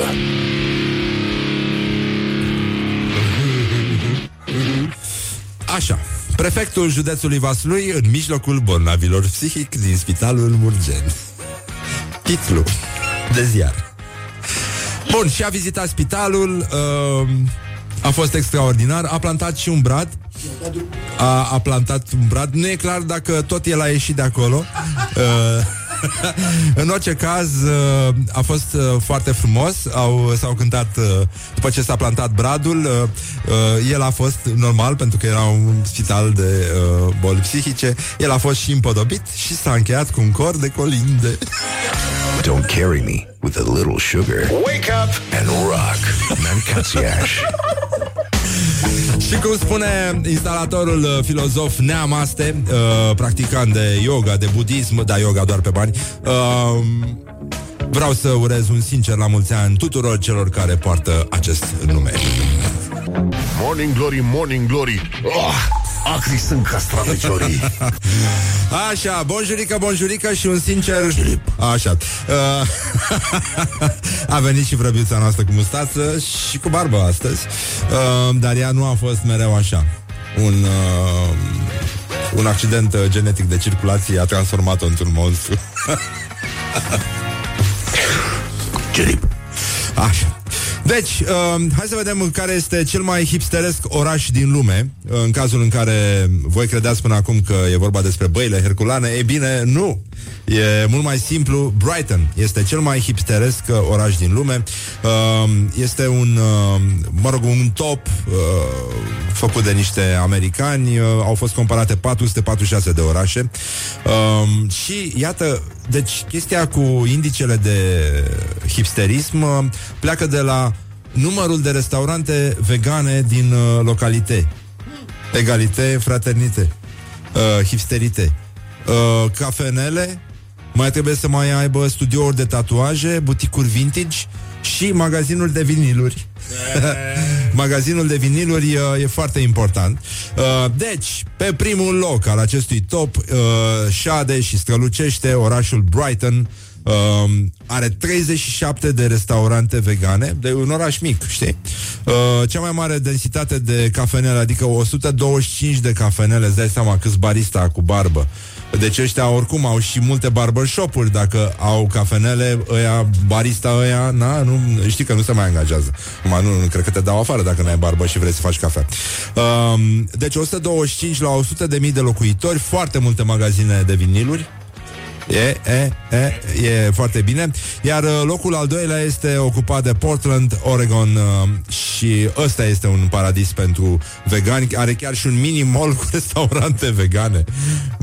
Speaker 2: Așa, prefectul județului Vaslui în mijlocul bolnavilor psihic din spitalul Murgeni. Titlu de ziar. Bun, și a vizitat spitalul, uh, a fost extraordinar, a plantat și un brad. A, a plantat un brad. Nu e clar dacă tot el a ieșit de acolo. Uh, *laughs* în orice caz, uh, a fost uh, foarte frumos. Au, s-au cântat uh, după ce s-a plantat bradul. El a fost normal pentru că era un spital de boli psihice. El a fost și împodobit și s-a încheiat cu un cor de colinde. *laughs*
Speaker 3: Don't carry me with a little sugar. Wake up and rock. Mancațiaș. *laughs*
Speaker 2: Și cum spune instalatorul uh, filozof Neamaste, uh, practicant de yoga, de budism, da, yoga doar pe bani, uh, vreau să urez un sincer la mulți ani tuturor celor care poartă acest nume.
Speaker 1: Morning Glory, Morning Glory! Oh! Acri sunt castraveciorii. *laughs*
Speaker 2: Așa, bonjurică, bonjurică și un sincer Așa. Uh, *laughs* A venit și vrăbiuța noastră cu mustață Și cu barbă astăzi. Uh, Dar ea nu a fost mereu așa. Un uh, Un accident genetic de circulație A transformat-o într-un monstru. *laughs*
Speaker 1: Gerip
Speaker 2: Așa deci, uh, hai să vedem care este cel mai hipsteresc oraș din lume. Uh, în cazul în care voi credeți până acum că e vorba despre băile herculane, e bine, nu. E mult mai simplu. Brighton este cel mai hipsteresc uh, oraș din lume. Uh, este un, uh, mă rog, un top uh, făcut de niște americani. Uh, au fost comparate 446 de orașe. Uh, și iată, deci chestia cu indicele de hipsterism uh, pleacă de la numărul de restaurante vegane din uh, localitate. Egalite, fraternite, uh, hipsterite. Uh, cafenele, mai trebuie să mai aibă studiouri de tatuaje, buticuri vintage și magazinul de viniluri. *laughs* Magazinul de viniluri uh, e foarte important. Uh, deci, pe primul loc al acestui top uh, șade și strălucește orașul Brighton, Uh, are 37 de restaurante vegane, de un oraș mic, știi? Uh, cea mai mare densitate de cafenele, adică 125 de cafenele, îți dai seama câți barista cu barbă. Deci ăștia oricum au și multe barbershop-uri Dacă au cafenele, ăia, barista ăia na, nu, Știi că nu se mai angajează. Acum nu, nu cred că te dau afară dacă n-ai barbă și vrei să faci cafea um, Deci 125 la 100 de mii de locuitori Foarte multe magazine de viniluri E, e, e, e foarte bine. Iar uh, locul al doilea este ocupat de Portland, Oregon uh, și ăsta este un paradis pentru vegani. Are chiar și un mini mall cu *laughs* restaurante vegane.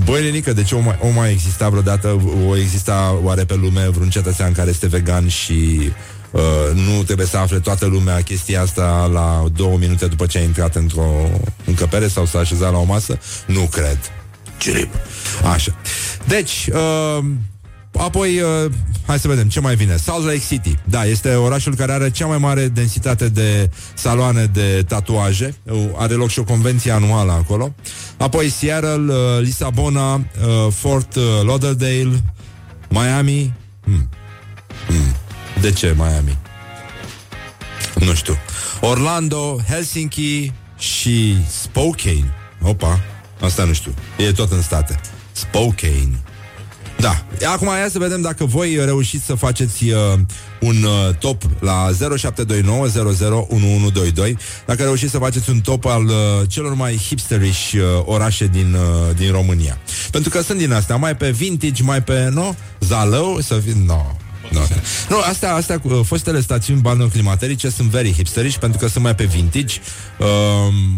Speaker 2: Băi, nenică, deci o mai, o mai exista vreodată, o exista oare pe lume vreun cetățean care este vegan și Uh, nu trebuie să afle toată lumea chestia asta la două minute după ce a intrat într-o încăpere sau s-a așezat la o masă? Nu cred. Cirip. Așa. Deci, uh, apoi, uh, hai să vedem ce mai vine. Salt Lake City. Da, este orașul care are cea mai mare densitate de saloane de tatuaje. Uh, are loc și o convenție anuală acolo. Apoi Seattle, uh, Lisabona, uh, Fort uh, Lauderdale, Miami. Hmm. Hmm. De ce Miami? Nu știu. Orlando, Helsinki și Spokane. Opa, asta nu știu. E tot în state. Spokane. Da. Acum ia să vedem dacă voi reușiți să faceți uh, un uh, top la 0729 Dacă reușiți să faceți un top al uh, celor mai hipsteriși uh, orașe din, uh, din România. Pentru că sunt din astea, mai pe vintage, mai pe, nu? Zalău, să fie, no. No. Nu, astea, astea cu uh, fostele stațiuni balneoclimaterice sunt very hipsterici pentru că sunt mai pe vintage. Uh,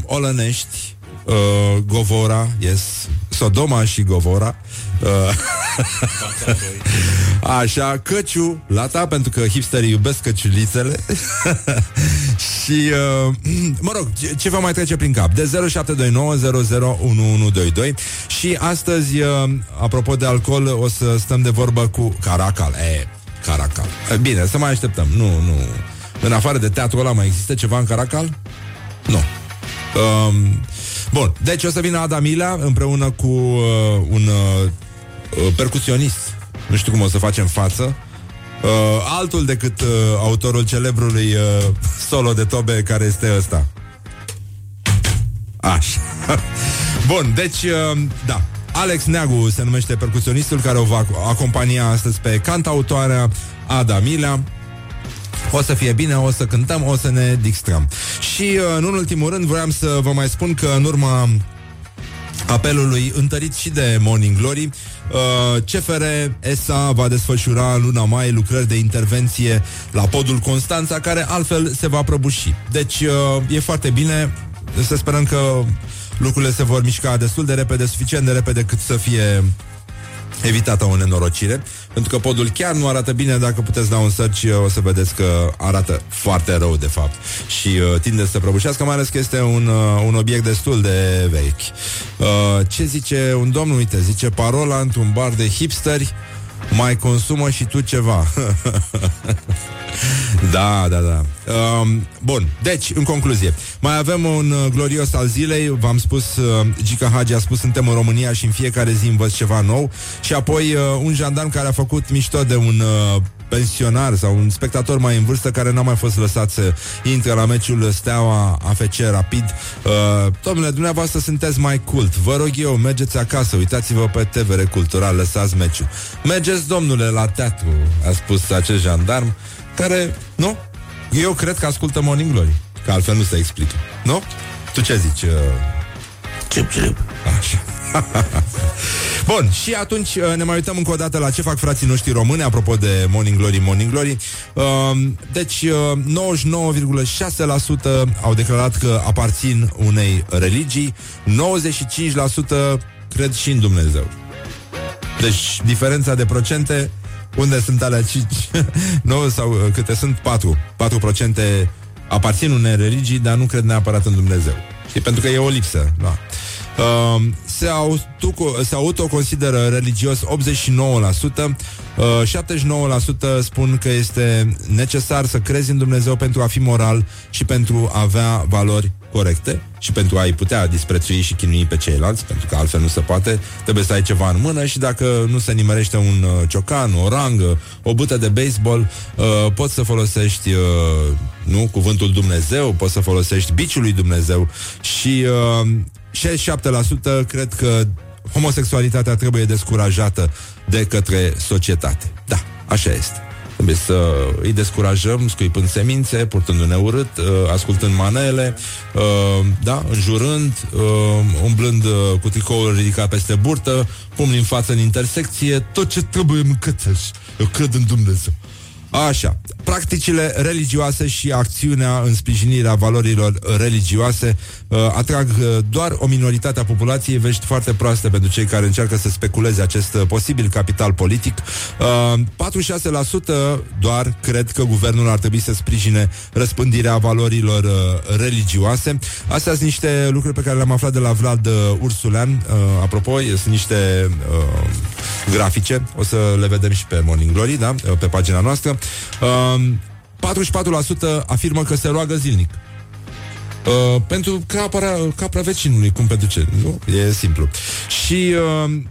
Speaker 2: Olănești, uh, Govora, yes, Sodoma și Govora. Uh, *laughs* Așa, căciu, lata, pentru că hipsterii iubesc căciulițele. *laughs* și, uh, mă rog, ce, ce vă mai trece prin cap? De 0729001122 și astăzi, uh, apropo de alcool, o să stăm de vorbă cu Caracal. E, Caracal. E, bine, să mai așteptăm. Nu, nu. În afară de teatrul ăla mai există ceva în Caracal? Nu. Um, Bun, deci o să vină Adamila împreună cu uh, un uh, percusionist. Nu știu cum o să facem față. Uh, altul decât uh, autorul celebrului uh, solo de tobe care este ăsta. Așa. *laughs* Bun, deci, uh, da. Alex Neagu se numește percusionistul care o va acompania astăzi pe cantautoarea Ada Milea. O să fie bine, o să cântăm, o să ne distrăm. Și, uh, în ultimul rând, vreau să vă mai spun că în urma apelului întărit și de Morning Glory, uh, CFR ESA va desfășura în luna mai lucrări de intervenție la podul Constanța, care altfel se va prăbuși. Deci uh, e foarte bine, să sperăm că lucrurile se vor mișca destul de repede, suficient de repede cât să fie evitată o nenorocire, pentru că podul chiar nu arată bine, dacă puteți da un search o să vedeți că arată foarte rău de fapt și uh, tinde să prăbușească, mai ales că este un, uh, un obiect destul de vechi. Uh, ce zice un domn? Uite, zice parola într-un bar de hipsteri mai consumă și tu ceva. *laughs* da, da, da. Um, bun, deci, în concluzie, mai avem un uh, glorios al zilei. V-am spus, uh, Gica Hagi a spus, suntem în România și în fiecare zi învăț ceva nou. Și apoi uh, un jandarm care a făcut mișto de un uh, pensionar sau un spectator mai în vârstă care n-a mai fost lăsat să intre la meciul Steaua AFC Rapid. Uh, domnule, dumneavoastră sunteți mai cult. Vă rog eu, mergeți acasă, uitați-vă pe TVR Cultural, lăsați meciul. Mergeți, domnule, la teatru, a spus acest jandarm, care, nu? Eu cred că ascultă Morning Glory, că altfel nu se explică. Nu? Tu ce zici? Uh...
Speaker 1: Cip, cip.
Speaker 2: Așa. *laughs* Bun, și atunci uh, ne mai uităm încă o dată la ce fac frații noștri români, apropo de Morning Glory, Morning Glory. Um, deci, 99,6% uh, au declarat că aparțin unei religii, 95% cred și în Dumnezeu. Deci, diferența de procente, unde sunt alea 5, *laughs* nu, sau uh, câte sunt 4, 4% aparțin unei religii, dar nu cred neapărat în Dumnezeu. Știi? Pentru că e o lipsă, da. Uh, se, auto, se autoconsideră religios 89%, uh, 79% spun că este necesar să crezi în Dumnezeu pentru a fi moral și pentru a avea valori corecte și pentru a-i putea disprețui și chinui pe ceilalți, pentru că altfel nu se poate, trebuie să ai ceva în mână și dacă nu se nimerește un uh, ciocan, o rangă, o bută de baseball, uh, poți să folosești uh, nu cuvântul Dumnezeu, poți să folosești biciul lui Dumnezeu și uh, 67% cred că homosexualitatea trebuie descurajată de către societate. Da, așa este. Trebuie să îi descurajăm scuipând semințe, purtându-ne urât, uh, ascultând manele, uh, da, înjurând, uh, umblând cu tricoul ridicat peste burtă, pumni în față în intersecție, tot ce trebuie mâncățăși. Eu cred în Dumnezeu. Așa, practicile religioase și acțiunea în sprijinirea valorilor religioase uh, atrag uh, doar o minoritate a populației, vești foarte proaste pentru cei care încearcă să speculeze acest uh, posibil capital politic. Uh, 46% doar cred că guvernul ar trebui să sprijine răspândirea valorilor uh, religioase. Astea sunt niște lucruri pe care le-am aflat de la Vlad uh, Ursulean. Uh, apropo, sunt niște uh, grafice, o să le vedem și pe Morning Glory, da? Uh, pe pagina noastră. Uh, 44% afirmă că se roagă zilnic. Uh, pentru capra, capra vecinului, cum pentru ce? Nu? E simplu. Și uh,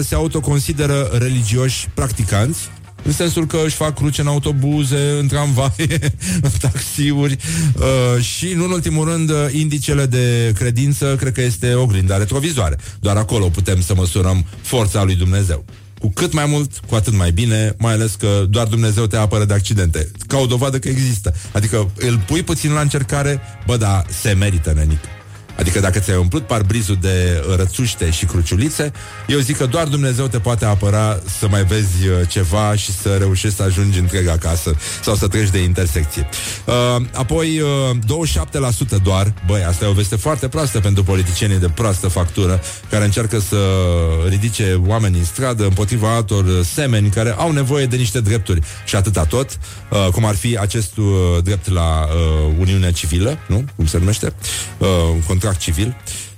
Speaker 2: 33% se autoconsideră religioși practicanți, în sensul că își fac cruce în autobuze, în tramvaie, *laughs* în taxiuri uh, și, nu în ultimul rând, indicele de credință cred că este oglinda retrovizoare. Doar acolo putem să măsurăm forța lui Dumnezeu. Cu cât mai mult, cu atât mai bine, mai ales că doar Dumnezeu te apără de accidente. Ca o dovadă că există. Adică îl pui puțin la încercare, bă, da, se merită, nenic. Adică dacă ți-ai umplut parbrizul de rățuște și cruciulițe, eu zic că doar Dumnezeu te poate apăra să mai vezi uh, ceva și să reușești să ajungi întreg acasă sau să treci de intersecție. Uh, apoi, uh, 27% doar, băi, asta e o veste foarte proastă pentru politicienii de proastă factură care încearcă să ridice oamenii în stradă împotriva altor semeni care au nevoie de niște drepturi și atâta tot, uh, cum ar fi acest uh, drept la uh, Uniunea Civilă, nu? Cum se numește? Uh, contract civil.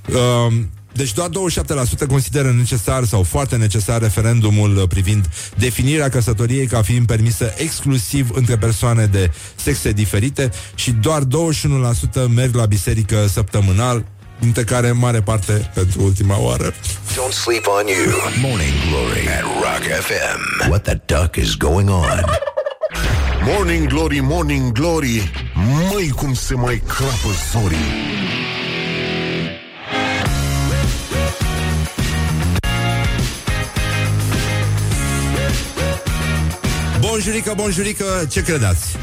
Speaker 2: Uh, deci doar 27% consideră necesar sau foarte necesar referendumul privind definirea căsătoriei ca fiind permisă exclusiv între persoane de sexe diferite și doar 21% merg la biserică săptămânal, dintre care mare parte pentru ultima oară.
Speaker 3: Don't sleep on you. Morning Glory at Rock FM. What the duck is going on?
Speaker 1: Morning Glory, Morning Glory, măi cum se mai crapă zorii.
Speaker 2: Bonjurică, bonjurică, ce credeți?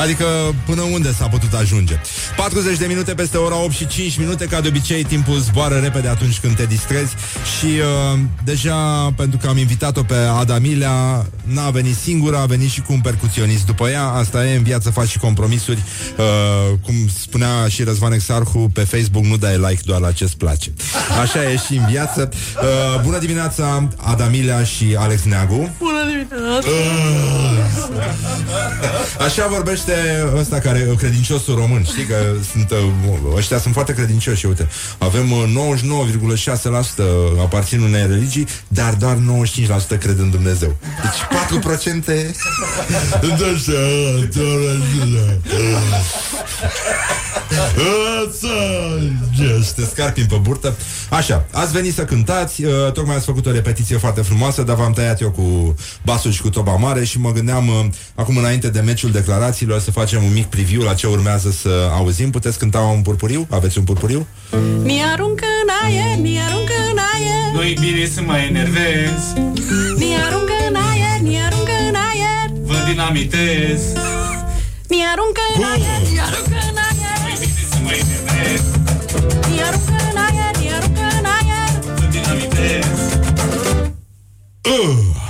Speaker 2: Adică până unde s-a putut ajunge? 40 de minute peste ora 8 și 5 minute Ca de obicei timpul zboară repede atunci când te distrezi. Și uh, deja pentru că am invitat-o pe Adamilea N-a venit singură, a venit și cu un percuționist După ea, asta e, în viață faci și compromisuri. Uh, Cum spunea și Răzvan Exarhu Pe Facebook nu dai like doar la ce-ți place. Așa e și în viață. Uh, Bună dimineața, Adamilea și Alex Neagu.
Speaker 5: Bună dimineața! Uh.
Speaker 2: Așa vorbește este ăsta care credinciosul român, știi că sunt, uh, ăștia sunt foarte credincioși, uite. Avem 99,6% uh, aparțin unei religii, dar doar 95% cred în Dumnezeu. Deci 4% *laughs* te scarpim pe burtă Așa, ați venit să cântați uh, Tocmai ați făcut o repetiție foarte frumoasă Dar v-am tăiat eu cu basul și cu toba mare Și mă gândeam uh, acum înainte de meciul declarațiilor Să facem un mic preview la ce urmează să auzim. Puteți cânta un purpuriu? Aveți un purpuriu?
Speaker 5: Mi aruncă în aer, mi aruncă în aer.
Speaker 6: Nu-i bine să mă enervez
Speaker 5: Mi aruncă în aer, mi aruncă în aer.
Speaker 6: Vă dinamitez
Speaker 5: Mi aruncă în aer, mi aruncă în aer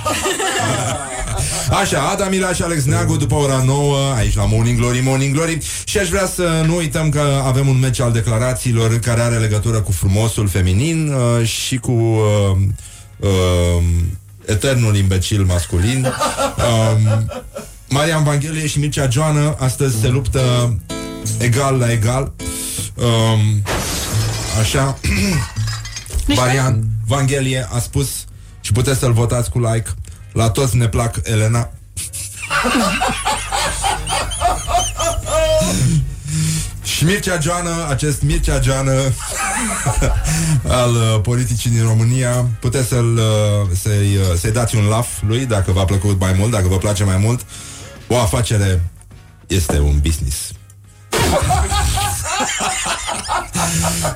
Speaker 5: *laughs*
Speaker 2: Așa, Ada Milaș și Alex Neagu după ora 9 aici la Morning Glory, Morning Glory și aș vrea să nu uităm că avem un meci al declarațiilor care are legătură cu frumosul feminin uh, și cu uh, uh, eternul imbecil masculin. Uh, Maria Evanghelie și Mircea Joană astăzi se luptă egal la egal. Um, așa. *clears throat* Marian Vanghelie a spus și puteți să-l votați cu like. La toți ne plac Elena. Și Mircea Joană, acest Mircea Joană *laughs* al uh, politicii din România, puteți să-l, uh, să-i, uh, să-i dați un laf lui dacă v-a plăcut mai mult, dacă vă place mai mult. O afacere este un business.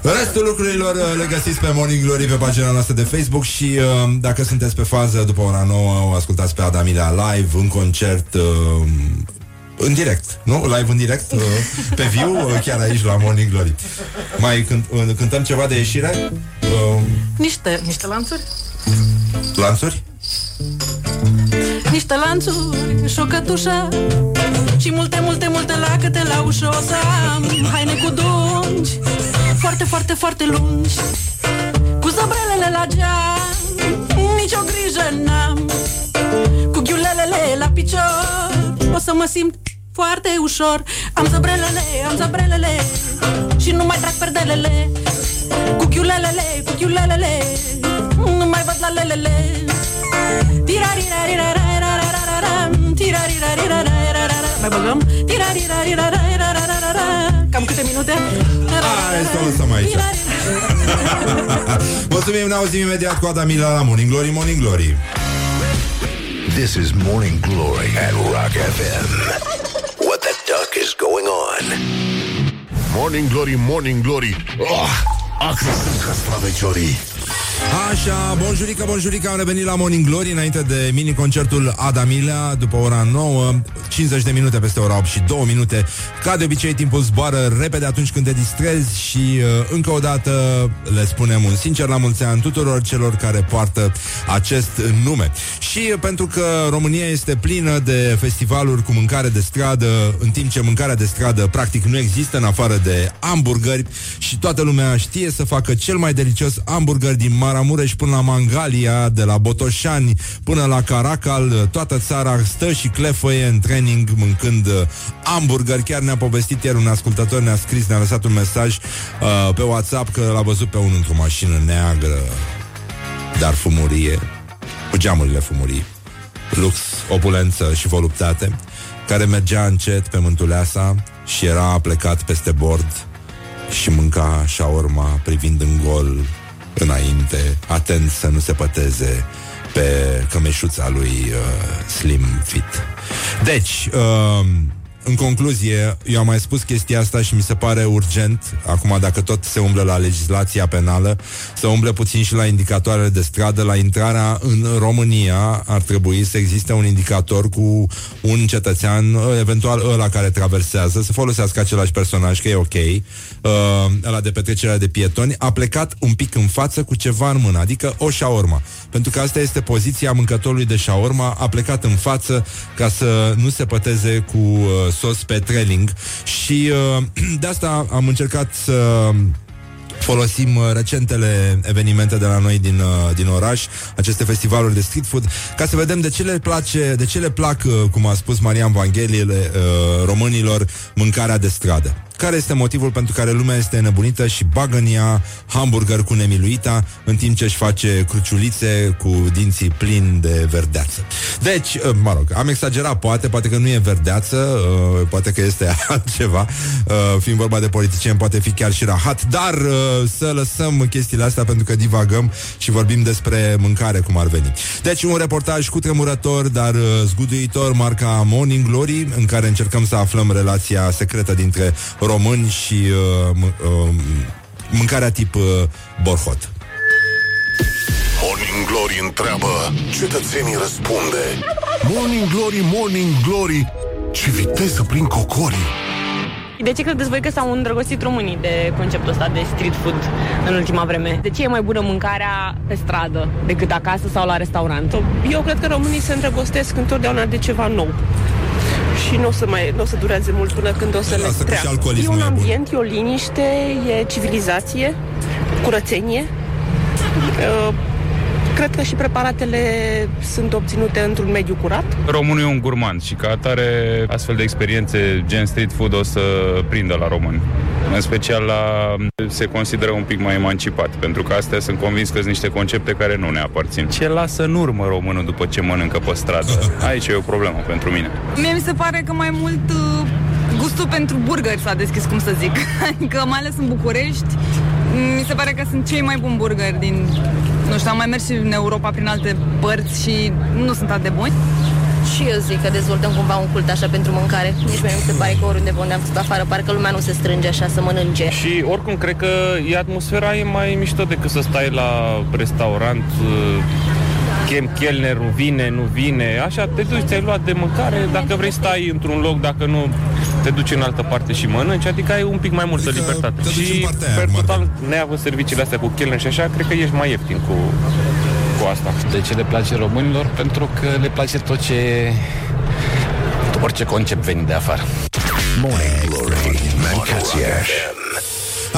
Speaker 2: Restul lucrurilor uh, le găsiți pe Morning Glory pe pagina noastră de Facebook și uh, dacă sunteți pe fază după ora 9 o ascultați pe Adamilea live în concert uh, în direct, nu? Live în direct, uh, pe viu, uh, chiar aici la Morning Glory. Mai cânt, uh, cântăm ceva de ieșire?
Speaker 5: Uh, niște, niște lanțuri?
Speaker 2: Lanțuri?
Speaker 5: Niște lanțuri și o cătușă Și multe, multe, multe lacăte la ușă O să am. Haine cu dungi Foarte, foarte, foarte lungi Cu zăbrelele la geam Nici o grijă n-am. Cu ghiulelele la picior O să mă simt foarte ușor. Am zăbrelele, am zăbrelele Și nu mai trag perdelele. Cu ghiulelele, cu ghiulelele Nu mai văd la lelele. Tirarirarirarararararam, Mai băgăm Tirarirarirararararara. Cam câte minute?
Speaker 2: Hai să o lăsăm aici. Mulțumim, ne auzim imediat cu Adamila la Morning Glory, Morning Glory.
Speaker 3: This is Morning Glory at Rock FM. What the duck is going on?
Speaker 1: Morning Glory, Morning Glory oh, Acri sunt castraveciorii
Speaker 2: Așa, bonjurică, bonjurică, am revenit la Morning Glory înainte de mini-concertul Adamilea după ora 9, 50 de minute peste ora 8 și 2 minute. Ca de obicei, timpul zboară repede atunci când te distrezi și uh, încă o dată le spunem un sincer la mulți ani tuturor celor care poartă acest nume. Și uh, pentru că România este plină de festivaluri cu mâncare de stradă, în timp ce mâncarea de stradă practic nu există în afară de hamburgeri și toată lumea știe să facă cel mai delicios hamburger din Maramureș până la Mangalia, de la Botoșani până la Caracal, toată țara stă și clefăie în training mâncând uh, hamburger. Chiar ne-a povestit ieri un ascultător, ne-a scris, ne-a lăsat un mesaj uh, pe WhatsApp că l-a văzut pe unul într-o mașină neagră, dar fumurie, cu geamurile fumurii, lux, opulență și voluptate, care mergea încet pe mântuleasa și era plecat peste bord și mânca șaorma privind în gol înainte, atent să nu se păteze pe cămeșuța lui uh, Slim Fit. Deci, uh, în concluzie, eu am mai spus chestia asta și mi se pare urgent, acum dacă tot se umblă la legislația penală, să umble puțin și la indicatoarele de stradă. La intrarea în România ar trebui să existe un indicator cu un cetățean, eventual ăla care traversează, să folosească același personaj, că e ok, uh, ăla de petrecerea de pietoni, a plecat un pic în față cu ceva în mână, adică o șaorma. Pentru că asta este poziția mâncătorului de șaorma, a plecat în față ca să nu se păteze cu uh, sos pe trailing și uh, *clears throat* de asta am încercat să folosim uh, recentele evenimente de la noi din, uh, din oraș, aceste festivaluri de street food, ca să vedem de ce le place, de ce le plac, uh, cum a spus Marian Vangheliile, uh, românilor, mâncarea de stradă. Care este motivul pentru care lumea este nebunită și bagă în ea hamburger cu nemiluita în timp ce își face cruciulițe cu dinții plini de verdeață. Deci, uh, mă rog, am exagerat, poate, poate că nu e verdeață, uh, poate că este *laughs* altceva, uh, fiind vorba de politicieni, poate fi chiar și rahat, dar uh, să lăsăm chestiile astea pentru că divagăm și vorbim despre mâncare, cum ar veni. Deci, un reportaj cu tremurător, dar uh, zguduitor, marca Morning Glory, în care încercăm să aflăm relația secretă dintre români și uh, m- uh, mâncarea tip uh, borhot.
Speaker 1: Morning Glory întreabă Cetățenii răspunde Morning Glory, Morning Glory Ce viteză prin cocorii
Speaker 7: De ce credeți voi că s-au îndrăgostit românii de conceptul ăsta de street food în ultima vreme? De ce e mai bună mâncarea pe stradă decât acasă sau la restaurant?
Speaker 8: Eu cred că românii se îndrăgostesc întotdeauna de ceva nou. Și nu o să, mai, n-o să dureze mult până când o să le
Speaker 2: Asta că și
Speaker 8: treacă. E
Speaker 2: alcoolismul
Speaker 8: un
Speaker 2: e bun.
Speaker 8: ambient, e o liniște, e civilizație, curățenie. Uh, Cred că și preparatele sunt obținute într-un mediu curat.
Speaker 9: Românul e un gurmand și ca atare astfel de experiențe gen street food o să prindă la români. În special la se consideră un pic mai emancipat, pentru că astea sunt convins că sunt niște concepte care nu ne aparțin. Ce lasă în urmă românul după ce mănâncă pe stradă? Aici e o problemă pentru mine.
Speaker 5: Mie mi se pare că mai mult uh, gustul pentru burgeri s-a deschis, cum să zic. *laughs* Adică mai ales în București, mi se pare că sunt cei mai buni burgeri din... Nu știu, am mai mers și în Europa prin alte părți și nu sunt atât de buni.
Speaker 10: Și eu zic că dezvoltăm cumva un cult așa pentru mâncare. Nici mie nu mi se pare că oriunde pe unde am fost afară, parcă lumea nu se strânge așa să mănânce.
Speaker 9: Și oricum cred că e atmosfera e mai mișto decât să stai la restaurant chem chelnerul, vine, nu vine, așa te duci, ți-ai luat de mâncare, dacă vrei stai într-un loc, dacă nu te duci în altă parte și mănânci, adică ai un pic mai multă
Speaker 2: Adică
Speaker 9: libertate.
Speaker 2: te duci în
Speaker 9: Și
Speaker 2: partea aia,
Speaker 9: per
Speaker 2: cum ar
Speaker 9: total, neavând serviciile astea cu chelner și așa, cred că ești mai ieftin cu
Speaker 11: cu asta. De ce le place românilor? Pentru că le place tot ce... orice concept venit de afară.
Speaker 3: Morning Glory, Mancațiaș.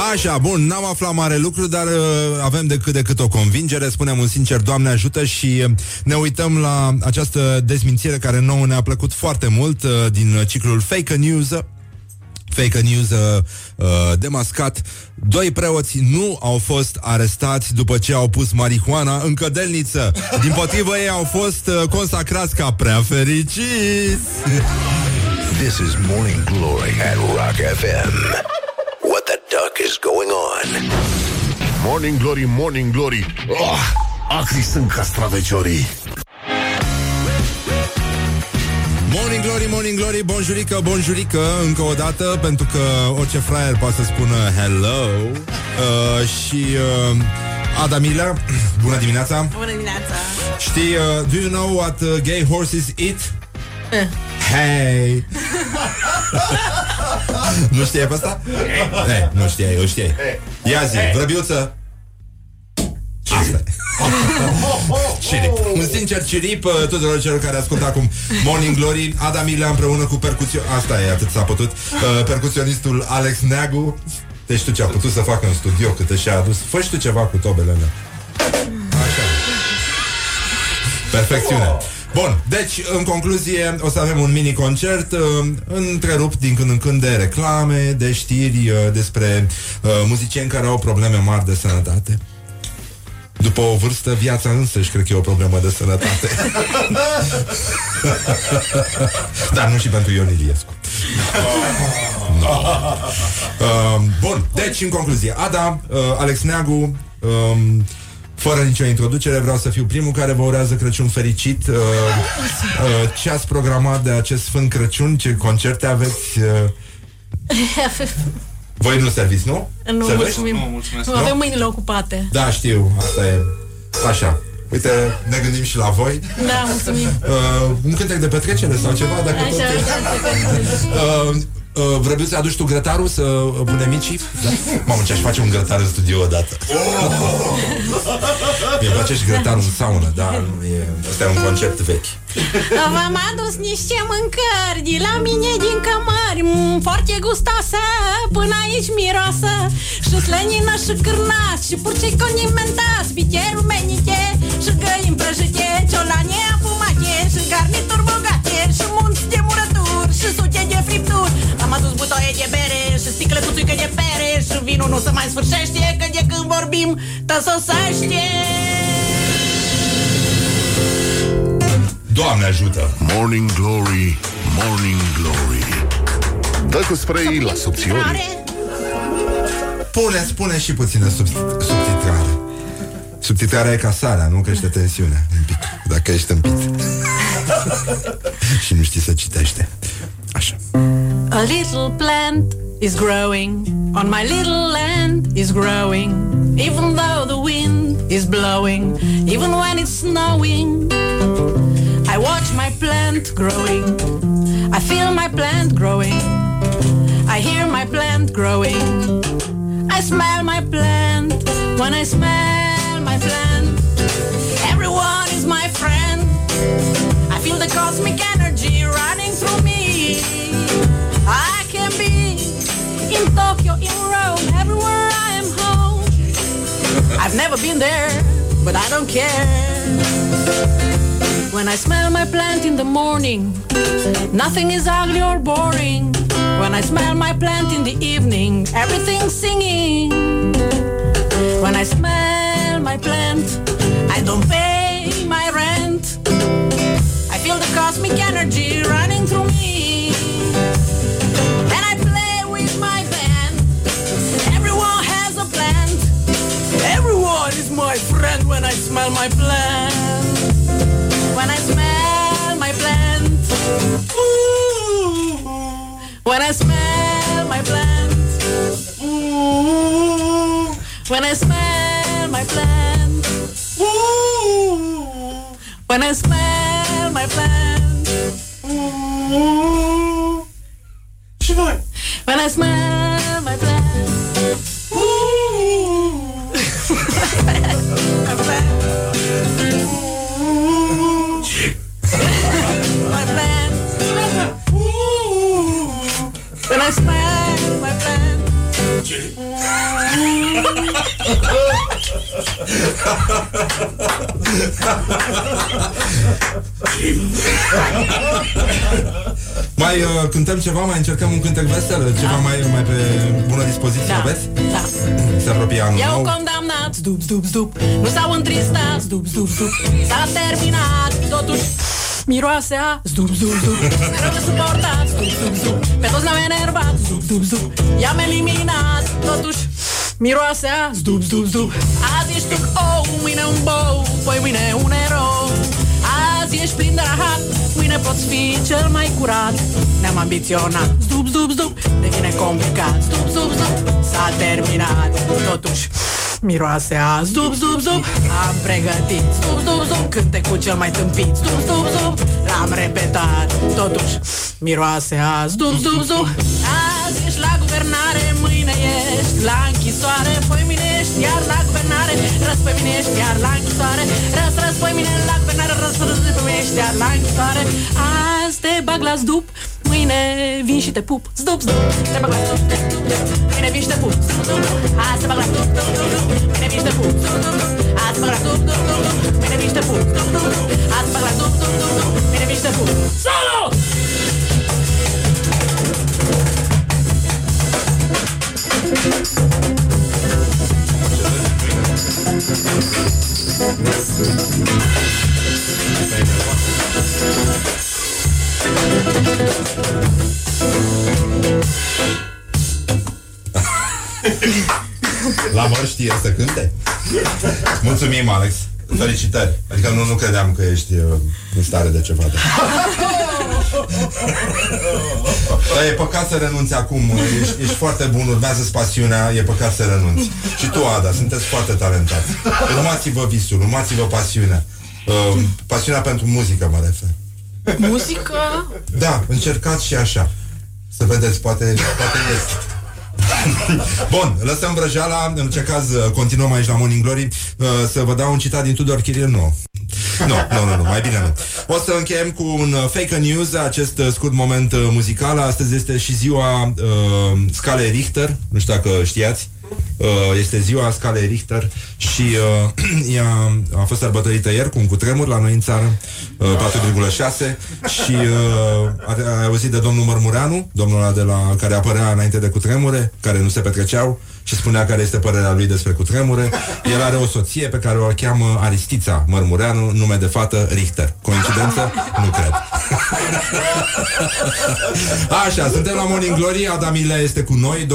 Speaker 2: Așa, bun, n-am aflat mare lucru, dar uh, avem de cât de cât o convingere, spunem un sincer, Doamne ajută și uh, ne uităm la această dezmințire care nouă ne-a plăcut foarte mult uh, din ciclul Fake News. Fake news uh, uh, demascat. Doi preoți nu au fost arestați după ce au pus marihuana în cădelniță. Din potrivă, ei au fost uh, consacrați ca prea fericiți.
Speaker 3: This is Morning Glory at Rock FM. What the duck is going on?
Speaker 1: Morning Glory, Morning Glory oh, Acri sunt castraveciorii
Speaker 2: Morning Glory, Morning Glory, bonjurică, bonjurică Încă o dată, pentru că orice fraier poate să spună hello uh, Și uh, Ada Mila, bună dimineața
Speaker 5: Bună dimineața!
Speaker 2: Știi, uh, do you know what uh, gay horses eat?
Speaker 5: Eh.
Speaker 2: Hey! *laughs* *laughs* nu știai pe asta? Hey, nu știai, o știai. Ia zi, vrăbiuță. Asta e. *laughs* Cirip. Un sincer cirip uh, tuturor celor care ascultă acum Morning Glory, Ada Milea împreună cu percuțion... Asta e, atât s-a putut. Uh, percuționistul Alex Neagu. Deci tu ce a putut să facă în studio cât și-a adus. Fă și tu ceva cu tobele alea. Așa. Perfecțiune. Bun, deci, în concluzie, o să avem un mini-concert uh, întrerupt din când în când de reclame, de știri uh, despre uh, muzicieni care au probleme mari de sănătate. După o vârstă, viața însă și cred că e o problemă de sănătate. *laughs* Dar nu și pentru Ion Iliescu. No. Uh, bun, deci, în concluzie, Ada, uh, Alex Neagu, um, fără nicio introducere, vreau să fiu primul care vă urează Crăciun fericit. Uh, uh, ce ați programat de acest Sfânt Crăciun? Ce concerte aveți? Uh, *laughs* voi nu serviți, nu?
Speaker 5: Nu,
Speaker 2: Servești?
Speaker 5: mulțumim.
Speaker 6: Nu, mulțumesc.
Speaker 5: Nu, avem mâinile ocupate.
Speaker 2: Da, știu, asta e. Așa. Uite, ne gândim și la voi.
Speaker 5: Da, mulțumim.
Speaker 2: Uh, un cântec de petrecere sau ceva, dacă tot...
Speaker 5: Așa, așa. *laughs*
Speaker 2: Uh, uh, Vrăbiu să aduci tu grătarul să uh, punem micii? Da? Mamă, ce-aș face un grătar în studio odată. *laughs* Mi-e place și grătarul în saună, dar nu e, asta e un concept vechi.
Speaker 5: V-am adus niște mâncări de la mine din cămări mm, Foarte gustoasă, până aici miroasă Și slănină și cârnați Și purcei condimentați Biche rumenite și găini prăjite Ciolane afumate și garnituri Am adus butoie de bere și sticle cu țuică de pere Și vinul nu se mai sfârșește Că de când vorbim, tăsosește
Speaker 2: Doamne ajută!
Speaker 1: Morning Glory, Morning Glory Dă cu spray la subțiori
Speaker 2: Pune, spune și puțină subti- subtitrare. Subtitrarea e ca sarea, nu crește tensiunea un pic, dacă ești împit. *laughs* și nu știi să citește. Așa.
Speaker 5: A little plant is growing on my little land is growing. Even though the wind is blowing even when it's snowing I watch my plant growing. I feel my plant growing. I hear my plant growing. I smell my plant. When I smell my plant everyone is my friend. I feel the cosmic energy Tokyo, in Rome, everywhere I am home. I've never been there, but I don't care. When I smell my plant in the morning, nothing is ugly or boring. When I smell my plant in the evening, everything's singing. When I smell my plant, I don't pay my rent. I feel the cosmic energy running Everyone is my friend when I smell my plant. When I smell my plant. Ooh. When I smell my plant. Ooh. When I smell my plant. Ooh. When I smell my plant. Ooh. When I smell
Speaker 2: mai uh, cântăm ceva, mai încercăm un cântec vesel, ceva da. mai, mai pe bună dispoziție,
Speaker 5: da.
Speaker 2: vezi?
Speaker 5: Da.
Speaker 2: Se apropie anul Eu
Speaker 5: condamnat, dup, dup, dup, nu s-au întristat, dup, dup, dup, s-a terminat, totuși miroase a zdup, zdup, zdup Mereu suportat, zdup, zdup, zdup Pe toți l-am enervat, zdup, zdup, zdup I-am eliminat, totuși Miroase a zdup, zdup, zdup. Azi ești un ou, mâine un bou Poi mâine un erou. Azi ești plin de rahat Mâine poți fi cel mai curat. Ne-am ambiționat. Zdup, zdup, zdup Devine complicat. Zdup, zdup, zdup S-a terminat. Totuși Miroase a zdup, zdup, zdup Am pregătit. Zdup, zdup, zdup Cântecul cel mai tâmpit. Zdup, zdup, zdup L-am repetat. Totuși Miroase a zdup, zdup, zdup Azi ești la guvernare Mâine ești la închisoare Poi mine ești iar la guvernare Răs pe mine ești iar la închisoare Răs, răs, poi mine la guvernare Răs, răs, pe mine ești iar la închisoare Azi te bag la zdup Mâine vin și te pup Zdup, zdup Te bag la zdup Mâine vin și te pup Zdup, zdup Azi te bag la zdup zdup, zdup, zdup. Mâine vin și te pup Zdup, zdup, zdup. Azi te bag la zdup zdup, zdup, zdup. Mâine vin și te pup Zdup, zdup, zdup. Azi te bag la zdup zdup, zdup, zdup. Mâine vin și te pup Solo!
Speaker 2: La măr știe să cânte? Mulțumim, Alex. Felicitări. Adică nu, nu credeam că ești uh, în stare de ceva. De... *laughs* Dar e păcat să renunți acum. Ești, ești foarte bun, urmează-ți pasiunea, e păcat să renunți. Și tu, Ada, sunteți foarte talentați. Urmați-vă visul, urmați-vă pasiunea. Uh, pasiunea pentru muzică, mă refer.
Speaker 5: Muzică?
Speaker 2: Da, încercați și așa. Să vedeți, poate, poate este. *laughs* Bun, lăsăm vrăjeala. În ce caz uh, continuăm aici la Morning Glory. Uh, Să vă dau un citat din Tudor Chiril. Nu, nu, nu, nu, nu mai bine nu. O să încheiem cu un uh, fake news Acest uh, scurt moment uh, muzical. Astăzi este și ziua uh, Scalei Richter. Nu știu dacă știați. Uh, este ziua Scalei Richter și uh, *clears throat* ea a fost sărbătorită ieri cu un cutremur la noi în țară, uh, 4,6 și uh, a, a auzit de domnul Mărmureanu, domnul ăla de la care apărea înainte de cutremure, care nu se petreceau și spunea care este părerea lui despre cutremure. El are o soție pe care o cheamă Aristița Mărmureanu, nume de fată Richter. Coincidență? Nu cred. *laughs* Așa, suntem la Morning Glory, Adamile este cu noi,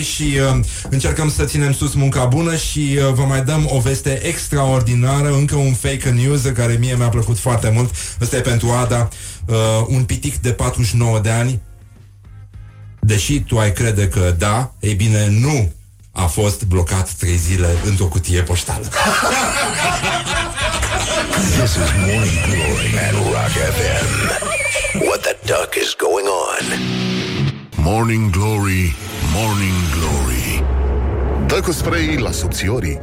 Speaker 2: 21-22 și uh, încercăm să ținem sus munca bună și uh, vă mai dăm o veste extraordinară, încă un fake news care mie mi-a plăcut foarte mult. Ăsta e pentru Ada, uh, un pitic de 49 de ani, deși tu ai crede că da, ei bine, nu a fost blocat trei zile într-o cutie poștală. *laughs*
Speaker 3: This is Morning Glory at Rock FM. What the duck is going on?
Speaker 1: Morning Glory, Morning Glory Dă cu spray la subțiorii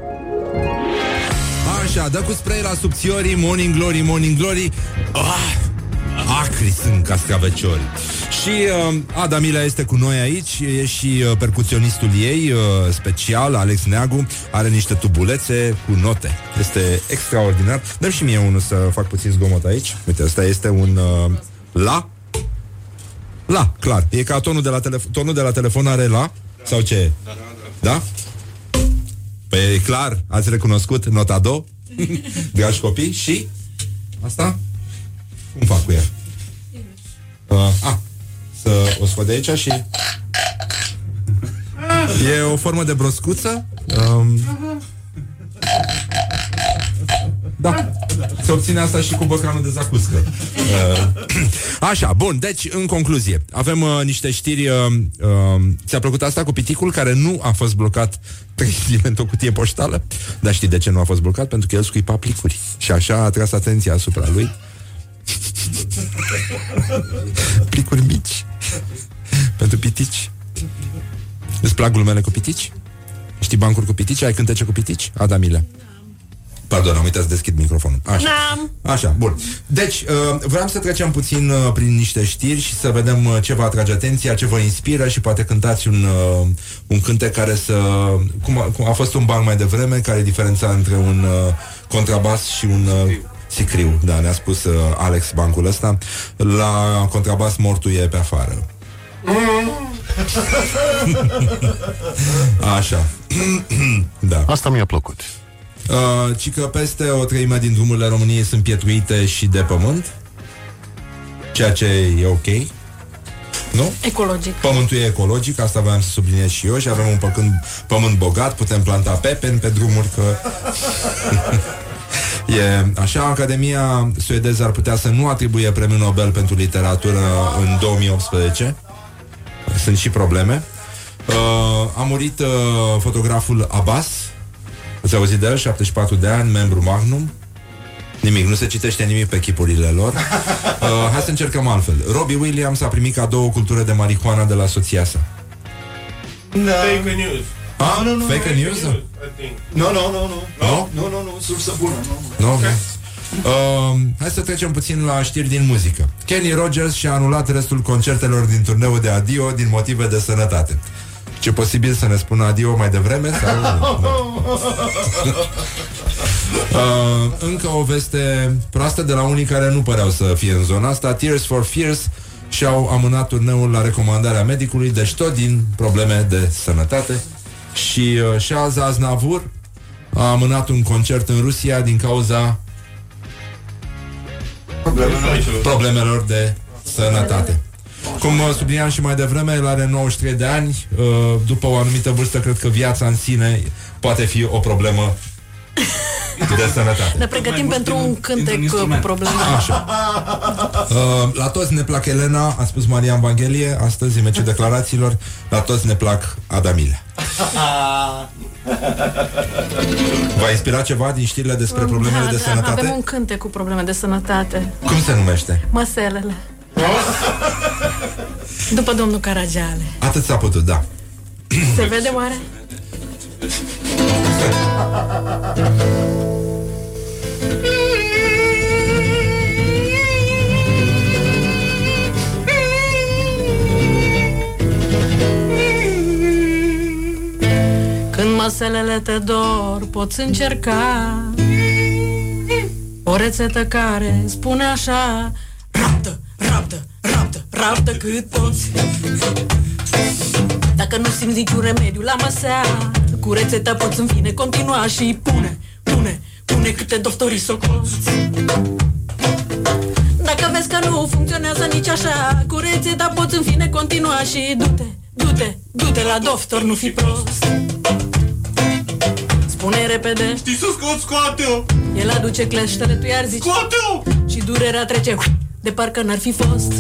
Speaker 2: Așa, dă cu spray la subțiorii Morning Glory, Morning Glory ah, Acri sunt cascaveciori Și uh, Ada Mila este cu noi aici E și uh, percuționistul ei uh, Special, Alex Neagu Are niște tubulețe cu note Este extraordinar Dăm și mie unul să fac puțin zgomot aici Uite, ăsta este un uh, La La, clar E ca tonul de la, telefon, tonul de la telefon are La? Sau ce e? Da? Păi e clar, ați recunoscut nota do, *laughs* dragi copii, și asta? Cum fac cu ea? Uh, a, să o scot de aici și... E o formă de broscuță. Um, da. Se obține asta și cu băcanul de zacuscă. Uh, așa, bun, deci, în concluzie, avem uh, niște știri. Uh, uh, ți-a plăcut asta cu piticul care nu a fost blocat trei zile într-o cutie poștală? Dar știi de ce nu a fost blocat? Pentru că el scuipa plicuri. Și așa a tras atenția asupra lui. *laughs* Plicuri mici. Pentru pitici. Îți plac glumele cu pitici? Știi bancuri cu pitici? Ai cântece cu pitici? Adamile. Pardon, am uitat să deschid microfonul. Așa.
Speaker 5: N-am.
Speaker 2: Așa, bun. Deci, uh, vreau să trecem puțin uh, prin niște știri și să vedem uh, ce vă atrage atenția, ce vă inspiră și poate cântați un, uh, un cântec care să... Cum a, cum a fost un banc mai devreme, care e diferența între un uh, contrabas și un uh, Sicriu, da, ne-a spus uh, Alex bancul ăsta. La contrabas mortul e pe afară. *laughs* Așa. *clears throat* da.
Speaker 12: Asta mi-a plăcut.
Speaker 2: Uh, ci că peste o treime din drumurile României sunt pietruite și de pământ, ceea ce e ok. Nu?
Speaker 5: Ecologic.
Speaker 2: Pământul e ecologic, asta voiam să subliniez și eu și avem un pământ, pământ bogat, putem planta pepeni pe drumuri că... *laughs* e așa, Academia suedeză ar putea să nu atribuie premiul Nobel pentru literatură în 2018. Sunt și probleme. Uh, a murit uh, fotograful Abbas, Ați auzit de el? 74 de ani, membru Magnum. Nimic, nu se citește nimic pe chipurile lor. Uh, hai să încercăm altfel. Robbie Williams a primit cadou o cultură de marihuana de la soția sa.
Speaker 13: No. Fake news.
Speaker 2: Ah,
Speaker 13: no, no, no,
Speaker 2: fake news?
Speaker 13: I think. No, no, no, no.
Speaker 2: No?
Speaker 13: No, no, no, sursă bună. No.
Speaker 2: Nu? Okay. Uh, hai să trecem puțin la știri din muzică. Kenny Rogers și-a anulat restul concertelor din turneul de adio din motive de sănătate. Ce posibil să ne spună adio mai devreme? Sau... *laughs* uh, încă o veste proastă de la unii care nu păreau să fie în zona asta. Tears for Fears și-au amânat turneul la recomandarea medicului, deci tot din probleme de sănătate. Și uh, Shaz Aznavur a amânat un concert în Rusia din cauza problemelor de sănătate. Cum uh, subliniam și mai devreme, el are 93 de ani. uh, După o anumită vârstă, cred că viața în sine poate fi o problemă de sănătate.
Speaker 5: Ne pregătim pentru un cântec cu probleme.
Speaker 2: Așa. Uh, la toți ne plac Elena, a spus Marian Vanghelie, astăzi, în meciul declarațiilor, la toți ne plac Adamile. *laughs* V-a inspirat ceva din știrile despre problemele
Speaker 5: da,
Speaker 2: de
Speaker 5: da,
Speaker 2: sănătate?
Speaker 5: Avem un cântec cu probleme de sănătate.
Speaker 2: Cum se numește?
Speaker 5: Măselele. După domnul Caragiale.
Speaker 2: Atât s-a putut, da.
Speaker 5: Se vede oare? Când măselele te dor, poți încerca. O rețetă care spune așa Raptă, raptă, raptă, raptă cât poți. Dacă nu simți niciun remediu la măsea Cu rețeta poți în fine continua și pune, pune, pune câte doftorii socoți Dacă vezi că nu funcționează nici așa Cu rețeta poți în fine continua și du-te, du-te, du-te la doctor, nu fi prost. Spune repede.
Speaker 13: Știi să scot, scoate-o!
Speaker 5: El aduce cleștele, tu iar zici.
Speaker 13: Scoate-o!
Speaker 5: Și durerea trece de parcă n-ar fi fost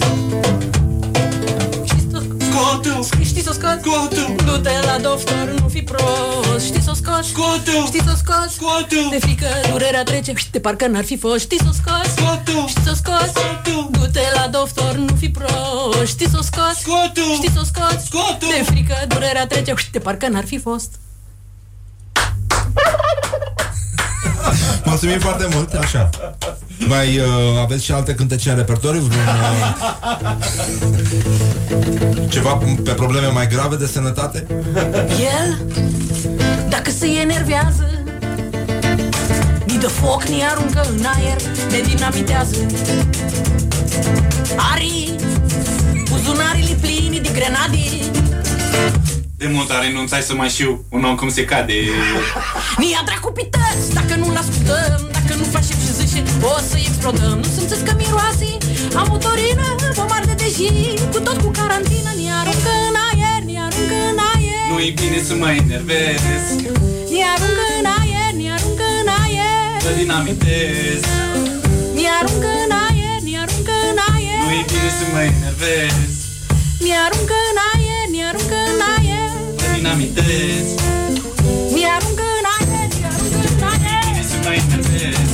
Speaker 13: Scoate-o!
Speaker 5: Știi să o scoți?
Speaker 13: Scoate-o!
Speaker 5: Du-te la doctor, nu fi prost Știi să o scoți?
Speaker 13: Scoate-o!
Speaker 5: Știi să o scoți?
Speaker 13: Scoate-o!
Speaker 5: De frică durerea trece de parcă n-ar fi fost Știi să o scoți?
Speaker 13: Scoate-o!
Speaker 5: Știi să o scoți?
Speaker 13: Scoate-o!
Speaker 5: Du-te la doctor, nu fi prost Știi să o scoți?
Speaker 13: Scoate-o!
Speaker 5: Știi să o scoți?
Speaker 13: Scoate-o!
Speaker 5: De frică durerea trece de parcă n-ar fi fost
Speaker 2: Mulțumim foarte mult, așa. Mai uh, aveți și alte cântece în repertoriu? Vreun, uh, ceva pe probleme mai grave de sănătate?
Speaker 5: El, dacă se enervează Ni dă foc, ni aruncă în aer Ne dinamitează Ari Buzunarii plini de grenade
Speaker 6: De mult a renunțat să mai știu un om cum se cade.
Speaker 5: Ni ia dracu pități Dacă nu-l ascultăm Dacă nu facem și zice O să explodăm. Nu simțiți că miroase A motorină Vom arde de zi. Cu tot cu carantină Ni aruncă în aer Ni aruncă în aer.
Speaker 6: Nu-i bine să mă enervez,
Speaker 5: Ni aruncă în aer Ni aruncă în aer.
Speaker 6: Să dinamitez.
Speaker 5: Ni aruncă în aer Ni aruncă în aer.
Speaker 6: Nu-i bine să mă enervez,
Speaker 5: Ni aruncă în aer
Speaker 6: să dinamitez.
Speaker 5: Ni aruncă în aer Ni aruncă în aer
Speaker 6: Bine să mă enervez,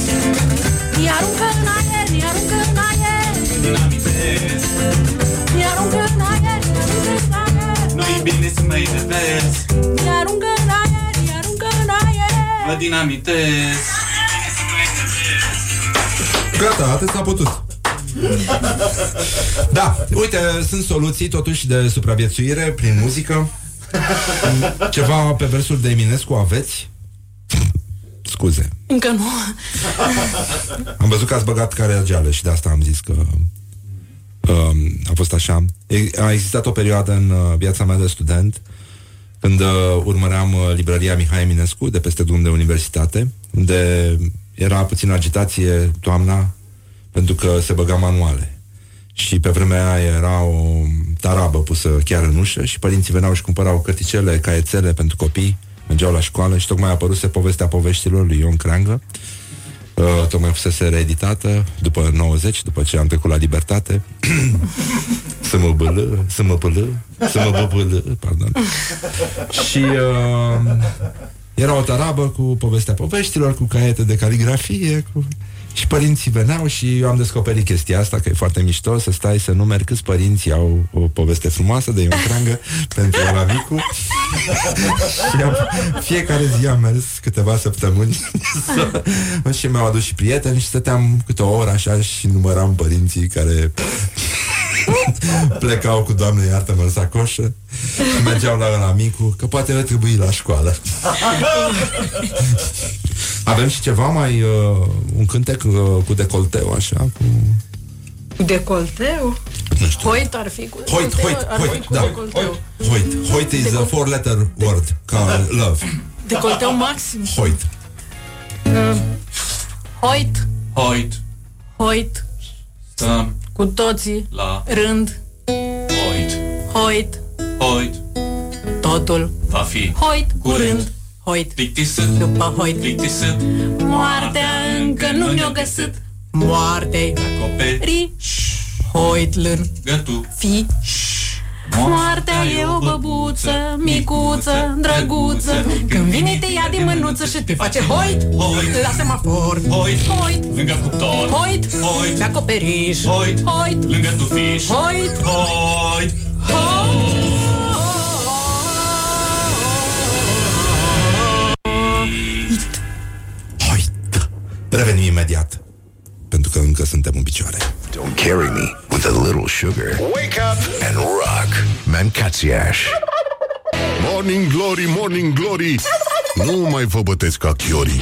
Speaker 5: Ni aruncă în aer Ni aruncă în aer
Speaker 6: să dinamitez.
Speaker 5: Ni aruncă în aer Ni aruncă în aer
Speaker 6: Nu-i bine să mă enervez,
Speaker 5: Ni aruncă în aer Ni aruncă în aer
Speaker 6: mă dinamitez.
Speaker 2: Gata, atât s-a putut. Da, uite, sunt soluții totuși de supraviețuire prin muzică. *laughs* Ceva pe versul de Eminescu aveți? Scuze.
Speaker 5: Încă nu.
Speaker 2: Am văzut că ați băgat careageală și de asta am zis că um, a fost așa. E- A existat o perioadă în uh, viața mea de student când uh, urmăream uh, librăria Mihai Eminescu de peste drum de universitate, unde era puțin agitație toamna pentru că se băga manuale. Și pe vremea aia era o tarabă pusă chiar în ușă și părinții veneau și cumpărau cărticele, caiețele pentru copii, mergeau la școală și tocmai a apăruse povestea poveștilor lui Ion Creangă, uh, tocmai fusese reeditată după 90, după ce am trecut la libertate. *coughs* să mă bălă, să mă bălă, să mă bălă, pardon. și uh, era o tarabă cu povestea poveștilor, cu caiete de caligrafie, cu... Și părinții veneau și eu am descoperit chestia asta, că e foarte mișto să stai să numeri câți părinți au o poveste frumoasă de Ion Creangă *laughs* pentru la micu. și am, fiecare zi am mers câteva săptămâni să, *laughs* și mi-au adus și prieteni și stăteam câte o oră așa și număram părinții care *laughs* plecau cu doamne iartă-mă în sacoșă și mergeau la la micu, că poate ar trebui la școală. *laughs* Avem și ceva mai uh, un cântec uh, cu decolteu așa cu
Speaker 5: Cu decolteu?
Speaker 2: Nu știu.
Speaker 5: Hoit ar fi cu
Speaker 2: Hoit,
Speaker 5: decolteu,
Speaker 2: hoit,
Speaker 5: ar fi
Speaker 2: hoit,
Speaker 5: cu
Speaker 2: da.
Speaker 5: decolteu.
Speaker 2: Hoit. Hoit is a four letter word ca love.
Speaker 5: Decolteu maxim.
Speaker 2: Hoit.
Speaker 5: Uh, Hoit,
Speaker 6: Hoit,
Speaker 5: hoit,
Speaker 6: stăm
Speaker 5: cu toții,
Speaker 6: la
Speaker 5: rând,
Speaker 6: Hoit,
Speaker 5: hoit,
Speaker 6: Hoit,
Speaker 5: totul,
Speaker 6: va fi
Speaker 5: hoit, curând, hoit,
Speaker 6: plictisit,
Speaker 5: după hoit.
Speaker 6: plictisit,
Speaker 5: Moartea încă nu ne-o găsit, moarte,
Speaker 6: acoperiș,
Speaker 5: hoit lân,
Speaker 6: gătu,
Speaker 5: fi. Moartea e o băbuță, micuță, drăguță Când vine te ia din mânuță și te face hoit
Speaker 6: Hoit.
Speaker 5: La semafor
Speaker 6: Hoit.
Speaker 5: Hoit
Speaker 6: lângă cuptor,
Speaker 5: Hoit
Speaker 6: Hoit.
Speaker 5: Pe acoperiș
Speaker 6: Hoit.
Speaker 5: Hoit
Speaker 6: lângă tufiș,
Speaker 5: Hoit
Speaker 6: Hoit,
Speaker 2: Hoit. Revenim imediat. Pentru că încă suntem în picioare.
Speaker 3: Don't carry me with a little sugar. Wake up and rock. Mancațiaș.
Speaker 1: Morning Glory, Morning Glory Nu mai vă bătesc ca chiorii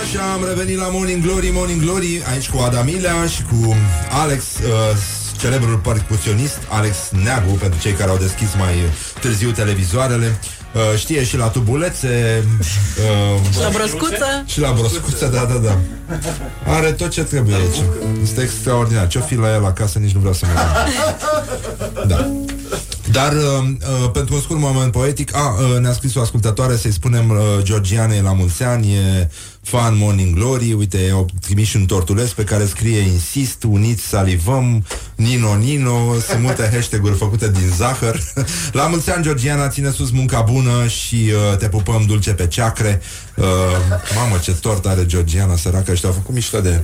Speaker 2: Așa, am revenit la Morning Glory, Morning Glory Aici cu Adamilea și cu Alex uh, Celebrul percuționist Alex Neagu Pentru cei care au deschis mai târziu televizoarele uh, Știe și la tubulețe uh,
Speaker 5: La broscuță?
Speaker 2: Și la broscuță, da, da, da. Are tot ce trebuie aici. Este extraordinar. Ce-o fi la el acasă, nici nu vreau să mă Da dar uh, uh, pentru un scurt moment poetic a, uh, Ne-a scris o ascultătoare Să-i spunem uh, Georgiane la mulți ani E fan Morning Glory Uite, au trimis și un tortuleț pe care scrie Insist, uniți, salivăm Nino, Nino Sunt multe *laughs* hashtag-uri făcute din zahăr. *laughs* La mulți ani, Georgiana, ține sus munca bună Și uh, te pupăm dulce pe ceacre. Uh, Mamă, ce tort are Georgiana, săracă Și te-au făcut mișto de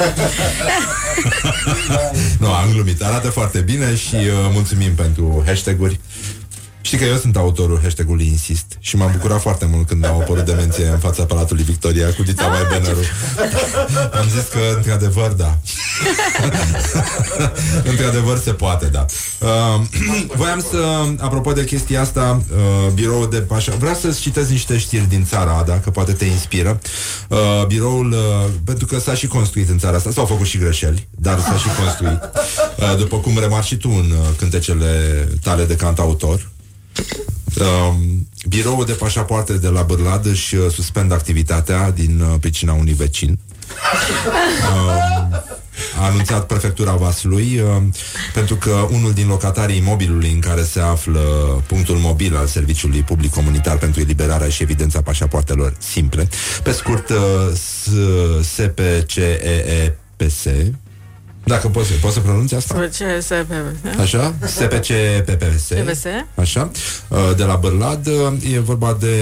Speaker 2: *laughs* nu, am glumit. Arată foarte bine și uh, mulțumim pentru hashtag-uri. Știi că eu sunt autorul hashtag-ului Insist și m-am bucurat foarte mult când au apărut demenție în fața Palatului Victoria cu Dita mai Beneru. Am zis că, într-adevăr, da. într-adevăr se poate, da. Uh, voiam să, apropo de chestia asta, uh, biroul de pașa... Vreau să-ți citesc niște știri din țara, Ada, că poate te inspiră. Uh, biroul, uh, pentru că s-a și construit în țara asta, s-au făcut și greșeli, dar s-a și construit. Uh, după cum remarci și tu în uh, cântecele tale de cantautor, Uh, biroul de pașapoarte de la Bârlad își uh, suspendă activitatea din uh, pricina unui vecin. Uh, a anunțat prefectura Vaslui uh, pentru că unul din locatarii imobilului în care se află punctul mobil al Serviciului Public Comunitar pentru eliberarea și evidența pașapoartelor simple, pe scurt uh, SPCEEPS, dacă poți, poți să pronunți asta?
Speaker 5: Ce se
Speaker 2: Așa? SPCPPS
Speaker 5: PPS.
Speaker 2: Așa? Uh, De la Bârlad uh, E vorba de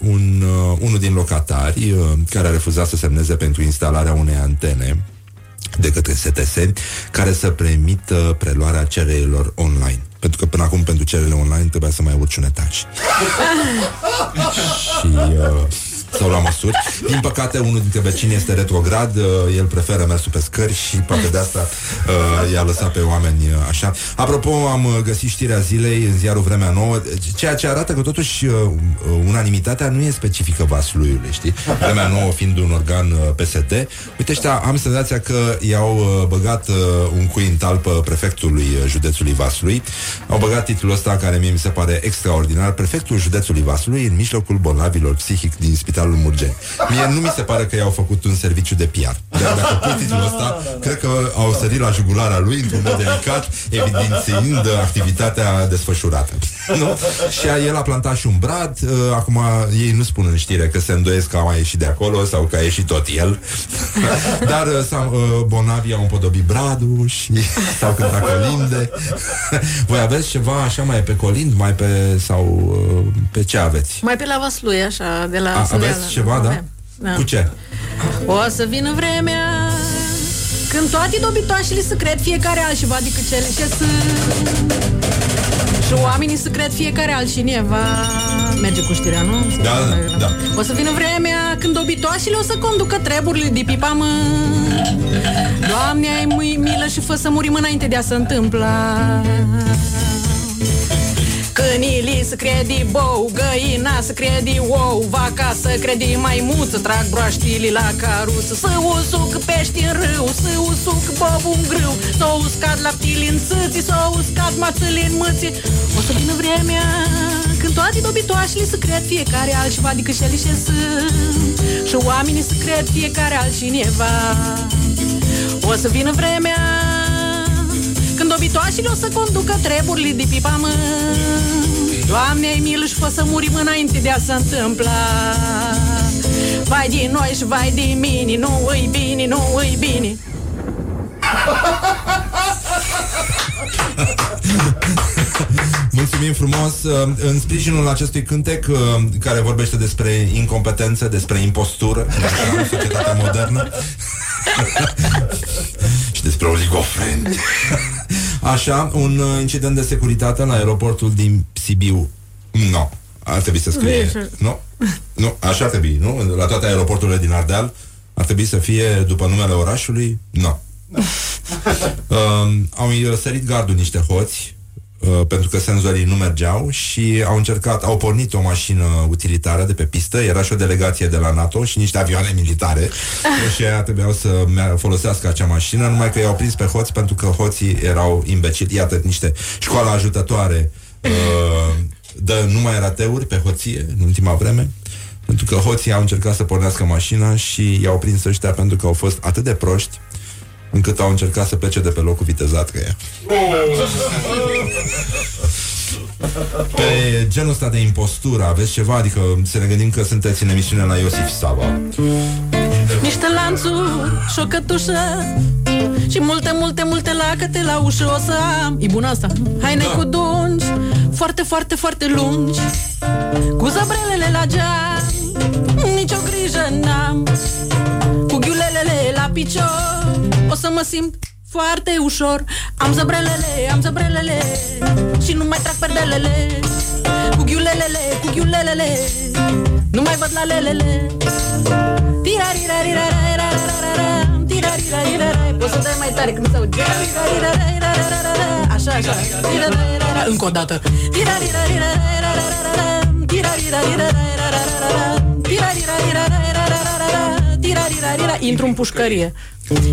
Speaker 2: un, uh, unul din locatari uh, Care a refuzat să semneze pentru instalarea unei antene de către STS care să permită preluarea cererilor online. Pentru că până acum pentru cererile online trebuia să mai urci un etaj. *laughs* și uh, sau la măsuri. Din păcate, unul dintre vecini este retrograd, uh, el preferă mersul pe scări și poate de asta uh, i-a lăsat pe oameni uh, așa. Apropo, am uh, găsit știrea zilei în ziarul Vremea Nouă, ceea ce arată că totuși uh, uh, unanimitatea nu e specifică Vasluiului, știi? Vremea Nouă fiind un organ uh, PSD. Uite, ăștia, am senzația că i-au uh, băgat uh, un cui în talpă prefectului uh, județului Vaslui. Au băgat titlul ăsta care mie mi se pare extraordinar, prefectul județului Vaslui în mijlocul bolnavilor psihic din Spitalul Murgeni. Mie nu mi se pare că i-au făcut un serviciu de PR. Dar *laughs* dacă pui titlul ăsta, cred că au sărit la jugulara lui într-un mod delicat, evidențiind activitatea desfășurată. *laughs* Nu? Și el a plantat și un brad, uh, acum ei nu spun în știre că se îndoiesc că a mai ieșit de acolo sau că a ieșit tot el. *laughs* Dar uh, sau, uh, bonavii au împodobit bradul și s-au cântat colinde. Voi aveți ceva așa mai pe colind, mai pe sau uh, pe ce aveți?
Speaker 5: Mai pe la Vaslui, așa, de la
Speaker 2: A,
Speaker 5: Sândeală.
Speaker 2: Aveți ceva, da?
Speaker 5: Avem. Da.
Speaker 2: Cu ce?
Speaker 5: O să vină vremea când toate dobitoașele să cred fiecare altceva decât cele ce sunt. Și oamenii să cred fiecare altcineva. Merge cu știrea, nu?
Speaker 2: Da, da, da.
Speaker 5: O să vină vremea când dobitoașele o să conducă treburile de pipa mă. Doamne, ai mui milă și fă să murim înainte de a se întâmpla. Câinii să credi bou, găina să credi ou, vaca să credi maimuță, trag broaștili la caruță, să usuc pești în râu, să usuc bob în grâu, să uscat laptili în țâții, să uscat mațâli în mâții. O să vină vremea când toate dobitoașele să cred fiecare altceva decât cele ce sunt și oamenii să cred fiecare altcineva. O să vină vremea când dobitoașile o să conducă treburile de pipa mă Doamne, ai milă și fă să murim înainte de a se întâmpla. Vai din noi și vai din mine, nu îi bine, nu îi bine.
Speaker 2: Mulțumim frumos. Uh, În sprijinul acestui cântec uh, Care vorbește despre incompetență Despre impostură În societatea modernă *laughs* *laughs* Și despre oligofreni Așa, un uh, incident de securitate La aeroportul din Sibiu. Nu, no, ar trebui să
Speaker 5: Nu e
Speaker 2: scrie
Speaker 5: așa.
Speaker 2: Nu, nu, așa ar trebui, nu? La toate aeroporturile din Ardeal Ar trebui să fie după numele orașului? Nu. *laughs* Um, Au sărit gardul niște hoți uh, pentru că senzorii nu mergeau și au încercat, au pornit o mașină utilitară de pe pistă, era și o delegație de la NATO și niște avioane militare. Și aia trebuiau să mea- folosească acea mașină, numai că i-au prins pe hoți pentru că hoții erau imbecili. Iată niște școala ajutătoare uh, dă numai rateuri pe hoție în ultima vreme pentru că hoții au încercat să pornească mașina și i-au prins ăștia pentru că au fost atât de proști încât au încercat să plece de pe locul vitezat că ea. Pe genul ăsta de impostură aveți ceva? Adică să ne gândim că sunteți în emisiune la Iosif Sava.
Speaker 5: Niște lanțuri și o cătușă Și multe, multe, multe lacăte la ușă o să am E bună asta Haine da. cu dungi Foarte, foarte, foarte lungi Cu zăbrelele la geam Nici o grijă n-am Cu ghiulelele la picior. O să mă simt foarte ușor. Am zăbrelele, am zăbrelele Și nu mai trag perdelele. Cu ghiulelele, cu ghiulelele Nu mai văd la lelele. Tirarirarirarirararara, tirarirarirarai. Poți să dai mai tare când se aude Tirarirarirarirarara. Așa, așa. Tirarirarira. Încă o dată. Tirarirarirarirarara, tirarirarirarirarara, tirarirarirarirarara, tirarirarira. Intru în pușcărie.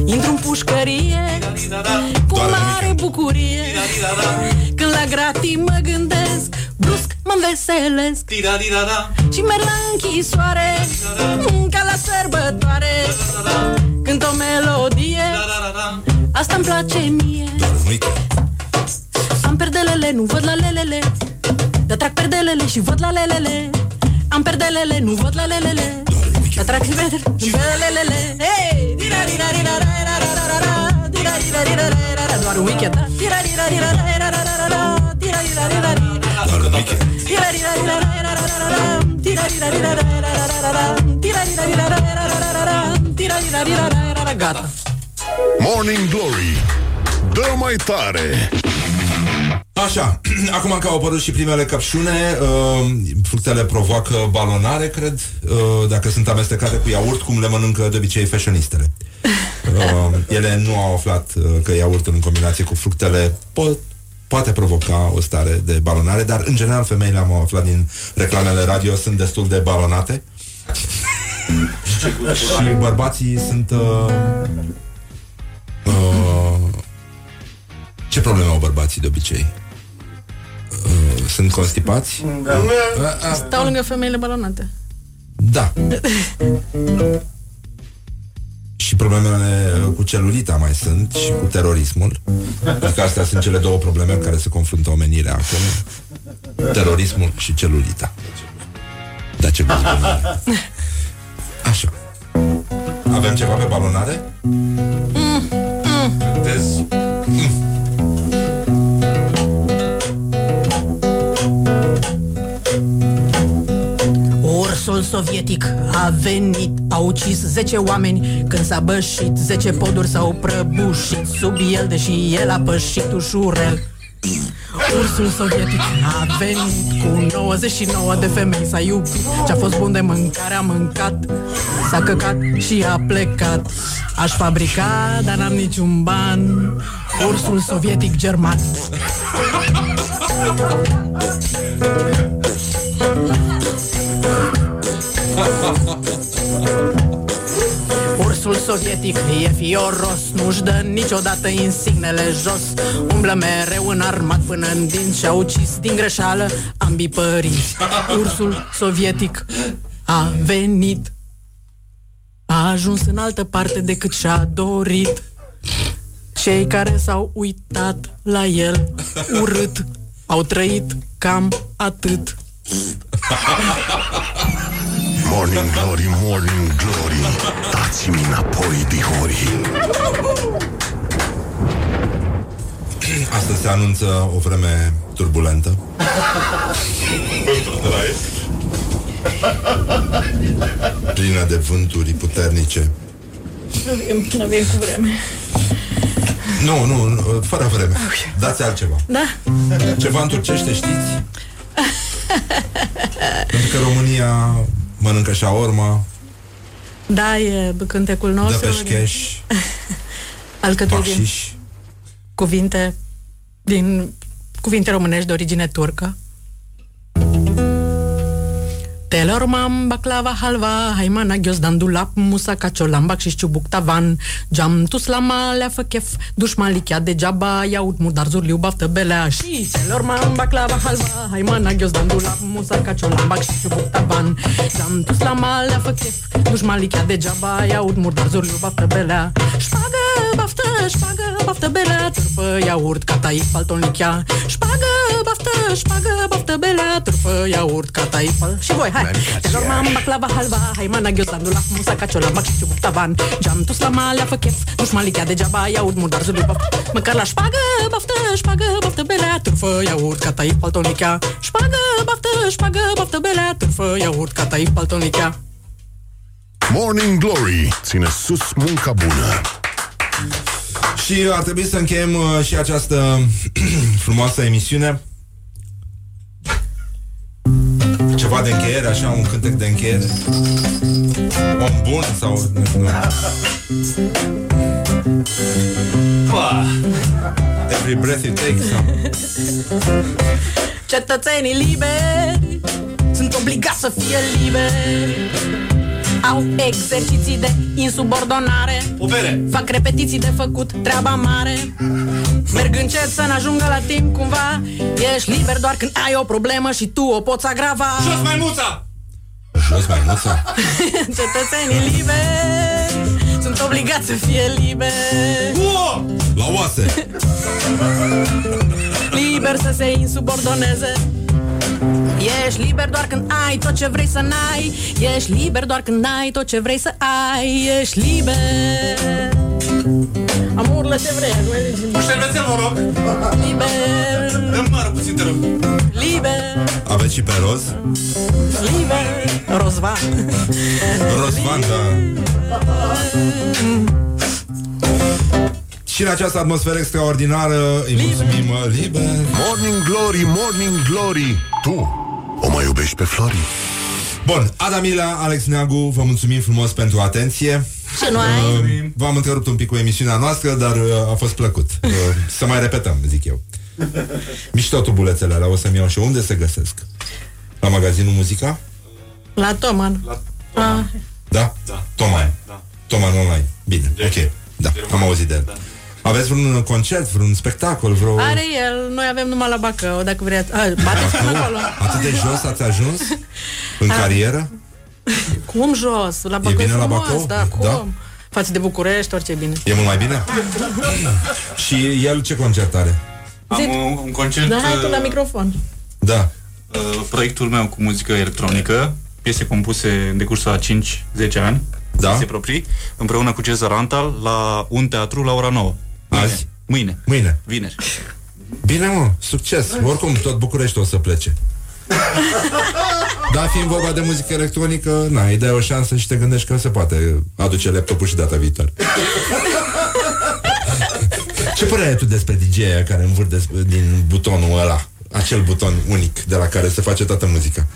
Speaker 5: Intru în pușcărie Cu mare bucurie. Când la gratii mă gândesc Brusc mă înveselesc. Și merg la închisoare Ca la sărbătoare. Cânt o melodie Asta îmi place mie. Am perdelele, nu văd la lelele. Dar trag perdelele și văd la lelele. Am perdelele, nu văd la lelele Dar trag perdelele și văd la lelele Hei! Tirarirarirarirararara, tirarirarirarirarara. Doar un weekend, da? Tirarirarirarirararara, tirarirarirarirarara.
Speaker 2: Doar în weekend.
Speaker 5: Gata.
Speaker 1: Morning Glory Dă mai tare
Speaker 2: Așa, *clears throat* acum că au apărut și primele căpșune, uh, fructele provoacă balonare, cred, uh, dacă sunt amestecate cu iaurt, cum le mănâncă de obicei fashionistele. *laughs* Uh, ele nu au aflat uh, că iaurtul în combinație cu fructele pot, poate provoca o stare de balonare, dar în general femeile am aflat din reclamele radio sunt destul de balonate. *laughs* și bărbații sunt uh, uh, ce probleme au bărbații de obicei? Uh, sunt constipați?
Speaker 5: Stau lângă femeile balonate.
Speaker 2: Da. Și problemele cu celulita mai sunt și cu terorismul. Adică astea sunt cele două probleme în care se confruntă omenirea acum. Terorismul și celulita. Da, ce zic Așa. Avem ceva pe balonare? Vezi?
Speaker 5: Ursul sovietic. A venit, a ucis 10 oameni. Când s-a bășit, 10 poduri s-au prăbușit. Sub el, deși el a pășit ușurel. Ursul sovietic a venit cu 99 de femei. S-a iubit, ce-a fost bun de mâncare a mâncat S-a căcat și a plecat. Aș fabrica, dar n-am niciun ban. Ursul sovietic german Ursul sovietic e fioros Nu-și dă niciodată insignele jos. Umblă mereu în armat până în dinți Și-a ucis din greșeală ambii părinți. Ursul sovietic a venit A ajuns în altă parte decât și-a dorit. Cei care s-au uitat la el urât Au trăit cam atât
Speaker 1: Morning Glory, Morning Glory Dați-mi înapoi, dihori
Speaker 2: Astăzi se anunță o vreme turbulentă. Plină de vânturi puternice.
Speaker 5: Nu avem cu vreme
Speaker 2: Nu, nu, nu, fără vreme. Dați altceva.
Speaker 5: Da?
Speaker 2: Ceva în turcește, știți? Pentru că România mănâncă șaorma,
Speaker 5: Da, e cântecul
Speaker 2: dă
Speaker 5: nostru
Speaker 2: peșcheș, *laughs*
Speaker 5: Alcătuit din
Speaker 2: baxiș.
Speaker 5: cuvinte din cuvinte românești de origine turcă. Telormam, baklava, halva, haimana, ghiozdan, dulap, musa, caciolam, și șciubuc, tavan, geam, tuslama, leafă, chef, dușmalichea, degeaba, iaut, murdar, zurliu, baftă, belea și telormam, baklava, halva, haimana, ghiozdan, dulap, musa, caciolam, și șciubuc, tavan, geam, tuslama, leafă, chef, dușmalichea, degeaba, iaut, murdar, zurliu, baftă, belea, șpagă, baftă, șpagă, baftă, belea, turfă, iaurt, catai, palton, lichea, șpagă, baftă, șpagă, baftă, belea, turfă, iaurt, catai, pal... Și voi, hai! Telor mam, baklava, halva, hai, mana, ghiozdan, dulap, musa, caciola, bac și ciubuc, tavan, geam, tu slama, leafă, chef, dușmalichea, degeaba, iaurt, murdar, zurliu, baftă, măcar la șpagă, baftă, șpagă, baftă, belea, turfă, iaurt, catai, palton, lichea, șpagă, baftă, șpagă, baftă, belea, turfă, iaurt, catai, palton, lichea.
Speaker 1: Morning Glory Ține sus munca bună
Speaker 2: Și ar trebui să încheiem uh, și această *clears throat* frumoasă emisiune. Ceva de încheiere, așa, un cântec de încheiere. Om bun sau... Nu știu. Every breath you take sau...
Speaker 5: Cetățenii liberi sunt obligați să fie liberi. Au exerciții de insubordonare
Speaker 13: O bere.
Speaker 5: Fac repetiții de făcut treaba mare Merg încet să n-ajungă la timp cumva Ești liber doar când ai o problemă și tu o poți agrava
Speaker 13: Jos mai muța!
Speaker 2: Jos mai muța. *laughs*
Speaker 5: Cetățenii liberi sunt obligați să fie liberi
Speaker 13: Uo!
Speaker 2: La oase.
Speaker 5: Liber să se insubordoneze Ești liber doar când ai tot ce vrei să n-ai. Ești liber doar când ai tot ce vrei să ai. Ești liber. Amurile ce vrei, nu mai zici
Speaker 13: Un șervețel, mă rog!
Speaker 5: Liber,
Speaker 13: Dă-mi mără puțin, te rog.
Speaker 5: liber,
Speaker 2: Aveți și pe roz?
Speaker 5: liber. Rozvan.
Speaker 2: Rozvan, da. Și în această atmosferă extraordinară Îi mulțumim uh, liber.
Speaker 1: Morning Glory, Morning Glory. Tu o mai iubești pe Flori?
Speaker 2: Bun, Adamila, Alex Neagu Vă mulțumim frumos pentru atenție
Speaker 10: Și noi
Speaker 2: Uh, V-am întrerupt un pic cu emisiunea noastră, dar uh, a fost plăcut. Uh, *laughs* să mai repetăm, zic eu. Mișto tubulețele alea, o să-mi iau și unde se găsesc? La magazinul Muzica?
Speaker 5: La Toman. La... Ah,
Speaker 2: Da?
Speaker 6: Da.
Speaker 2: Toman.
Speaker 6: Da.
Speaker 2: Toman online. Bine, ok. Da, am auzit de el. Aveți vreun concert, vreun spectacol, vreo...
Speaker 5: are el, noi avem numai la Bacău, dacă vreți. Ah, bateți până acolo.
Speaker 2: Atât de jos ați ajuns? În
Speaker 5: Ah.
Speaker 2: carieră?
Speaker 5: Cum jos? La Bacău
Speaker 2: bine la
Speaker 5: frumos,
Speaker 2: Bacău?
Speaker 5: Da, cum?
Speaker 2: Da?
Speaker 5: Față de București, orice e bine.
Speaker 2: E mult mai bine? Și el ce concert are?
Speaker 6: Am un, un concert,
Speaker 5: Da, hai tu la
Speaker 6: uh,
Speaker 5: microfon.
Speaker 2: Da.
Speaker 6: uh, proiectul meu cu muzică electronică, piese compuse în decursul a 5-10 ani,
Speaker 2: Da.
Speaker 6: piese proprii, împreună cu Cezar Antal, la un teatru la ora 9. Mâine.
Speaker 2: Azi?
Speaker 6: Mâine.
Speaker 2: Mâine.
Speaker 6: Vineri.
Speaker 2: Bine, mă, succes. Oricum, tot București o să plece. Dar fiind vorba de muzică electronică, na, îi dai o șansă și te gândești că se poate aduce laptopul și data viitoare. Ce părere ai tu despre DJ-aia care învârte din butonul ăla? Acel buton unic de la care se face toată muzica.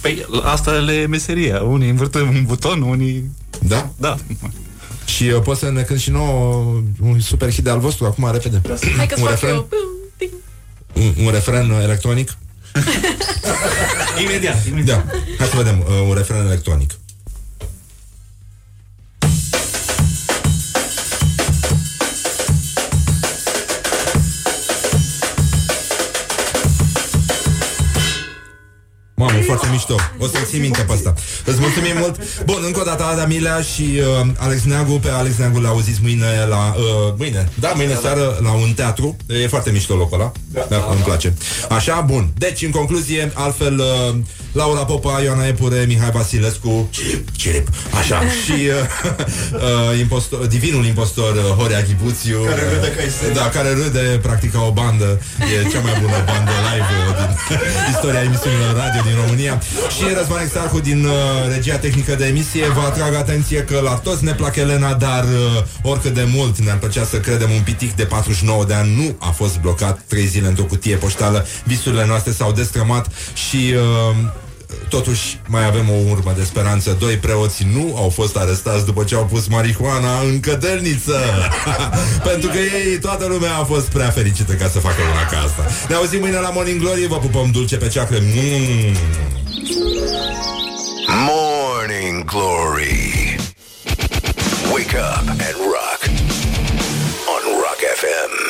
Speaker 6: Păi asta e meseria. Unii învârtă un buton, unii...
Speaker 2: Da?
Speaker 6: Da.
Speaker 2: Și uh, poți să ne cânti și nouă un super hit al vostru, acum, repede.
Speaker 5: Hai că-ți
Speaker 2: un
Speaker 5: fac
Speaker 2: refren?
Speaker 5: eu.
Speaker 2: Un, un refren uh, electronic? *laughs*
Speaker 6: Imediat, imediat.
Speaker 2: Da. Hai să vedem uh, un refren electronic. Mamă, foarte mișto. O să ții minte pe asta. Îți mulțumim mult. Bun, încă o dată Ada Milea și uh, Alex Neagu. Pe Alex Neagu l-au zis mâine la... Uh, mâine, da, mâine seară la un teatru. E foarte mișto locul ăla. Da, da, îmi place. Așa, bun. Deci, în concluzie, altfel, uh, Laura Popa, Ioana Epure, Mihai Vasilescu, Cirip, Cirip, așa, *laughs* și uh, uh, impostor, divinul impostor uh, Horea Ghibuțiu, care râde ca Da, care râde, practic, ca o bandă. E cea mai bună bandă live uh, din *laughs* istoria emisiunilor radio din România. Și Răzvan Exarhu din uh, regia tehnică de emisie vă atrag atenție că la toți ne plac Elena, dar uh, oricât de mult ne-ar plăcea să credem un pitic de 49 de ani nu a fost blocat trei zile într-o cutie poștală. Visurile noastre s-au destrămat și uh, totuși mai avem o urmă de speranță. Doi preoți nu au fost arestați după ce au pus marihuana în cădelniță. *laughs* Pentru că ei, toată lumea a fost prea fericită ca să facă una ca asta. Ne auzim mâine la Morning Glory, vă pupăm dulce pe ceacră. Mm.
Speaker 3: Morning Glory Wake up and rock on Rock FM.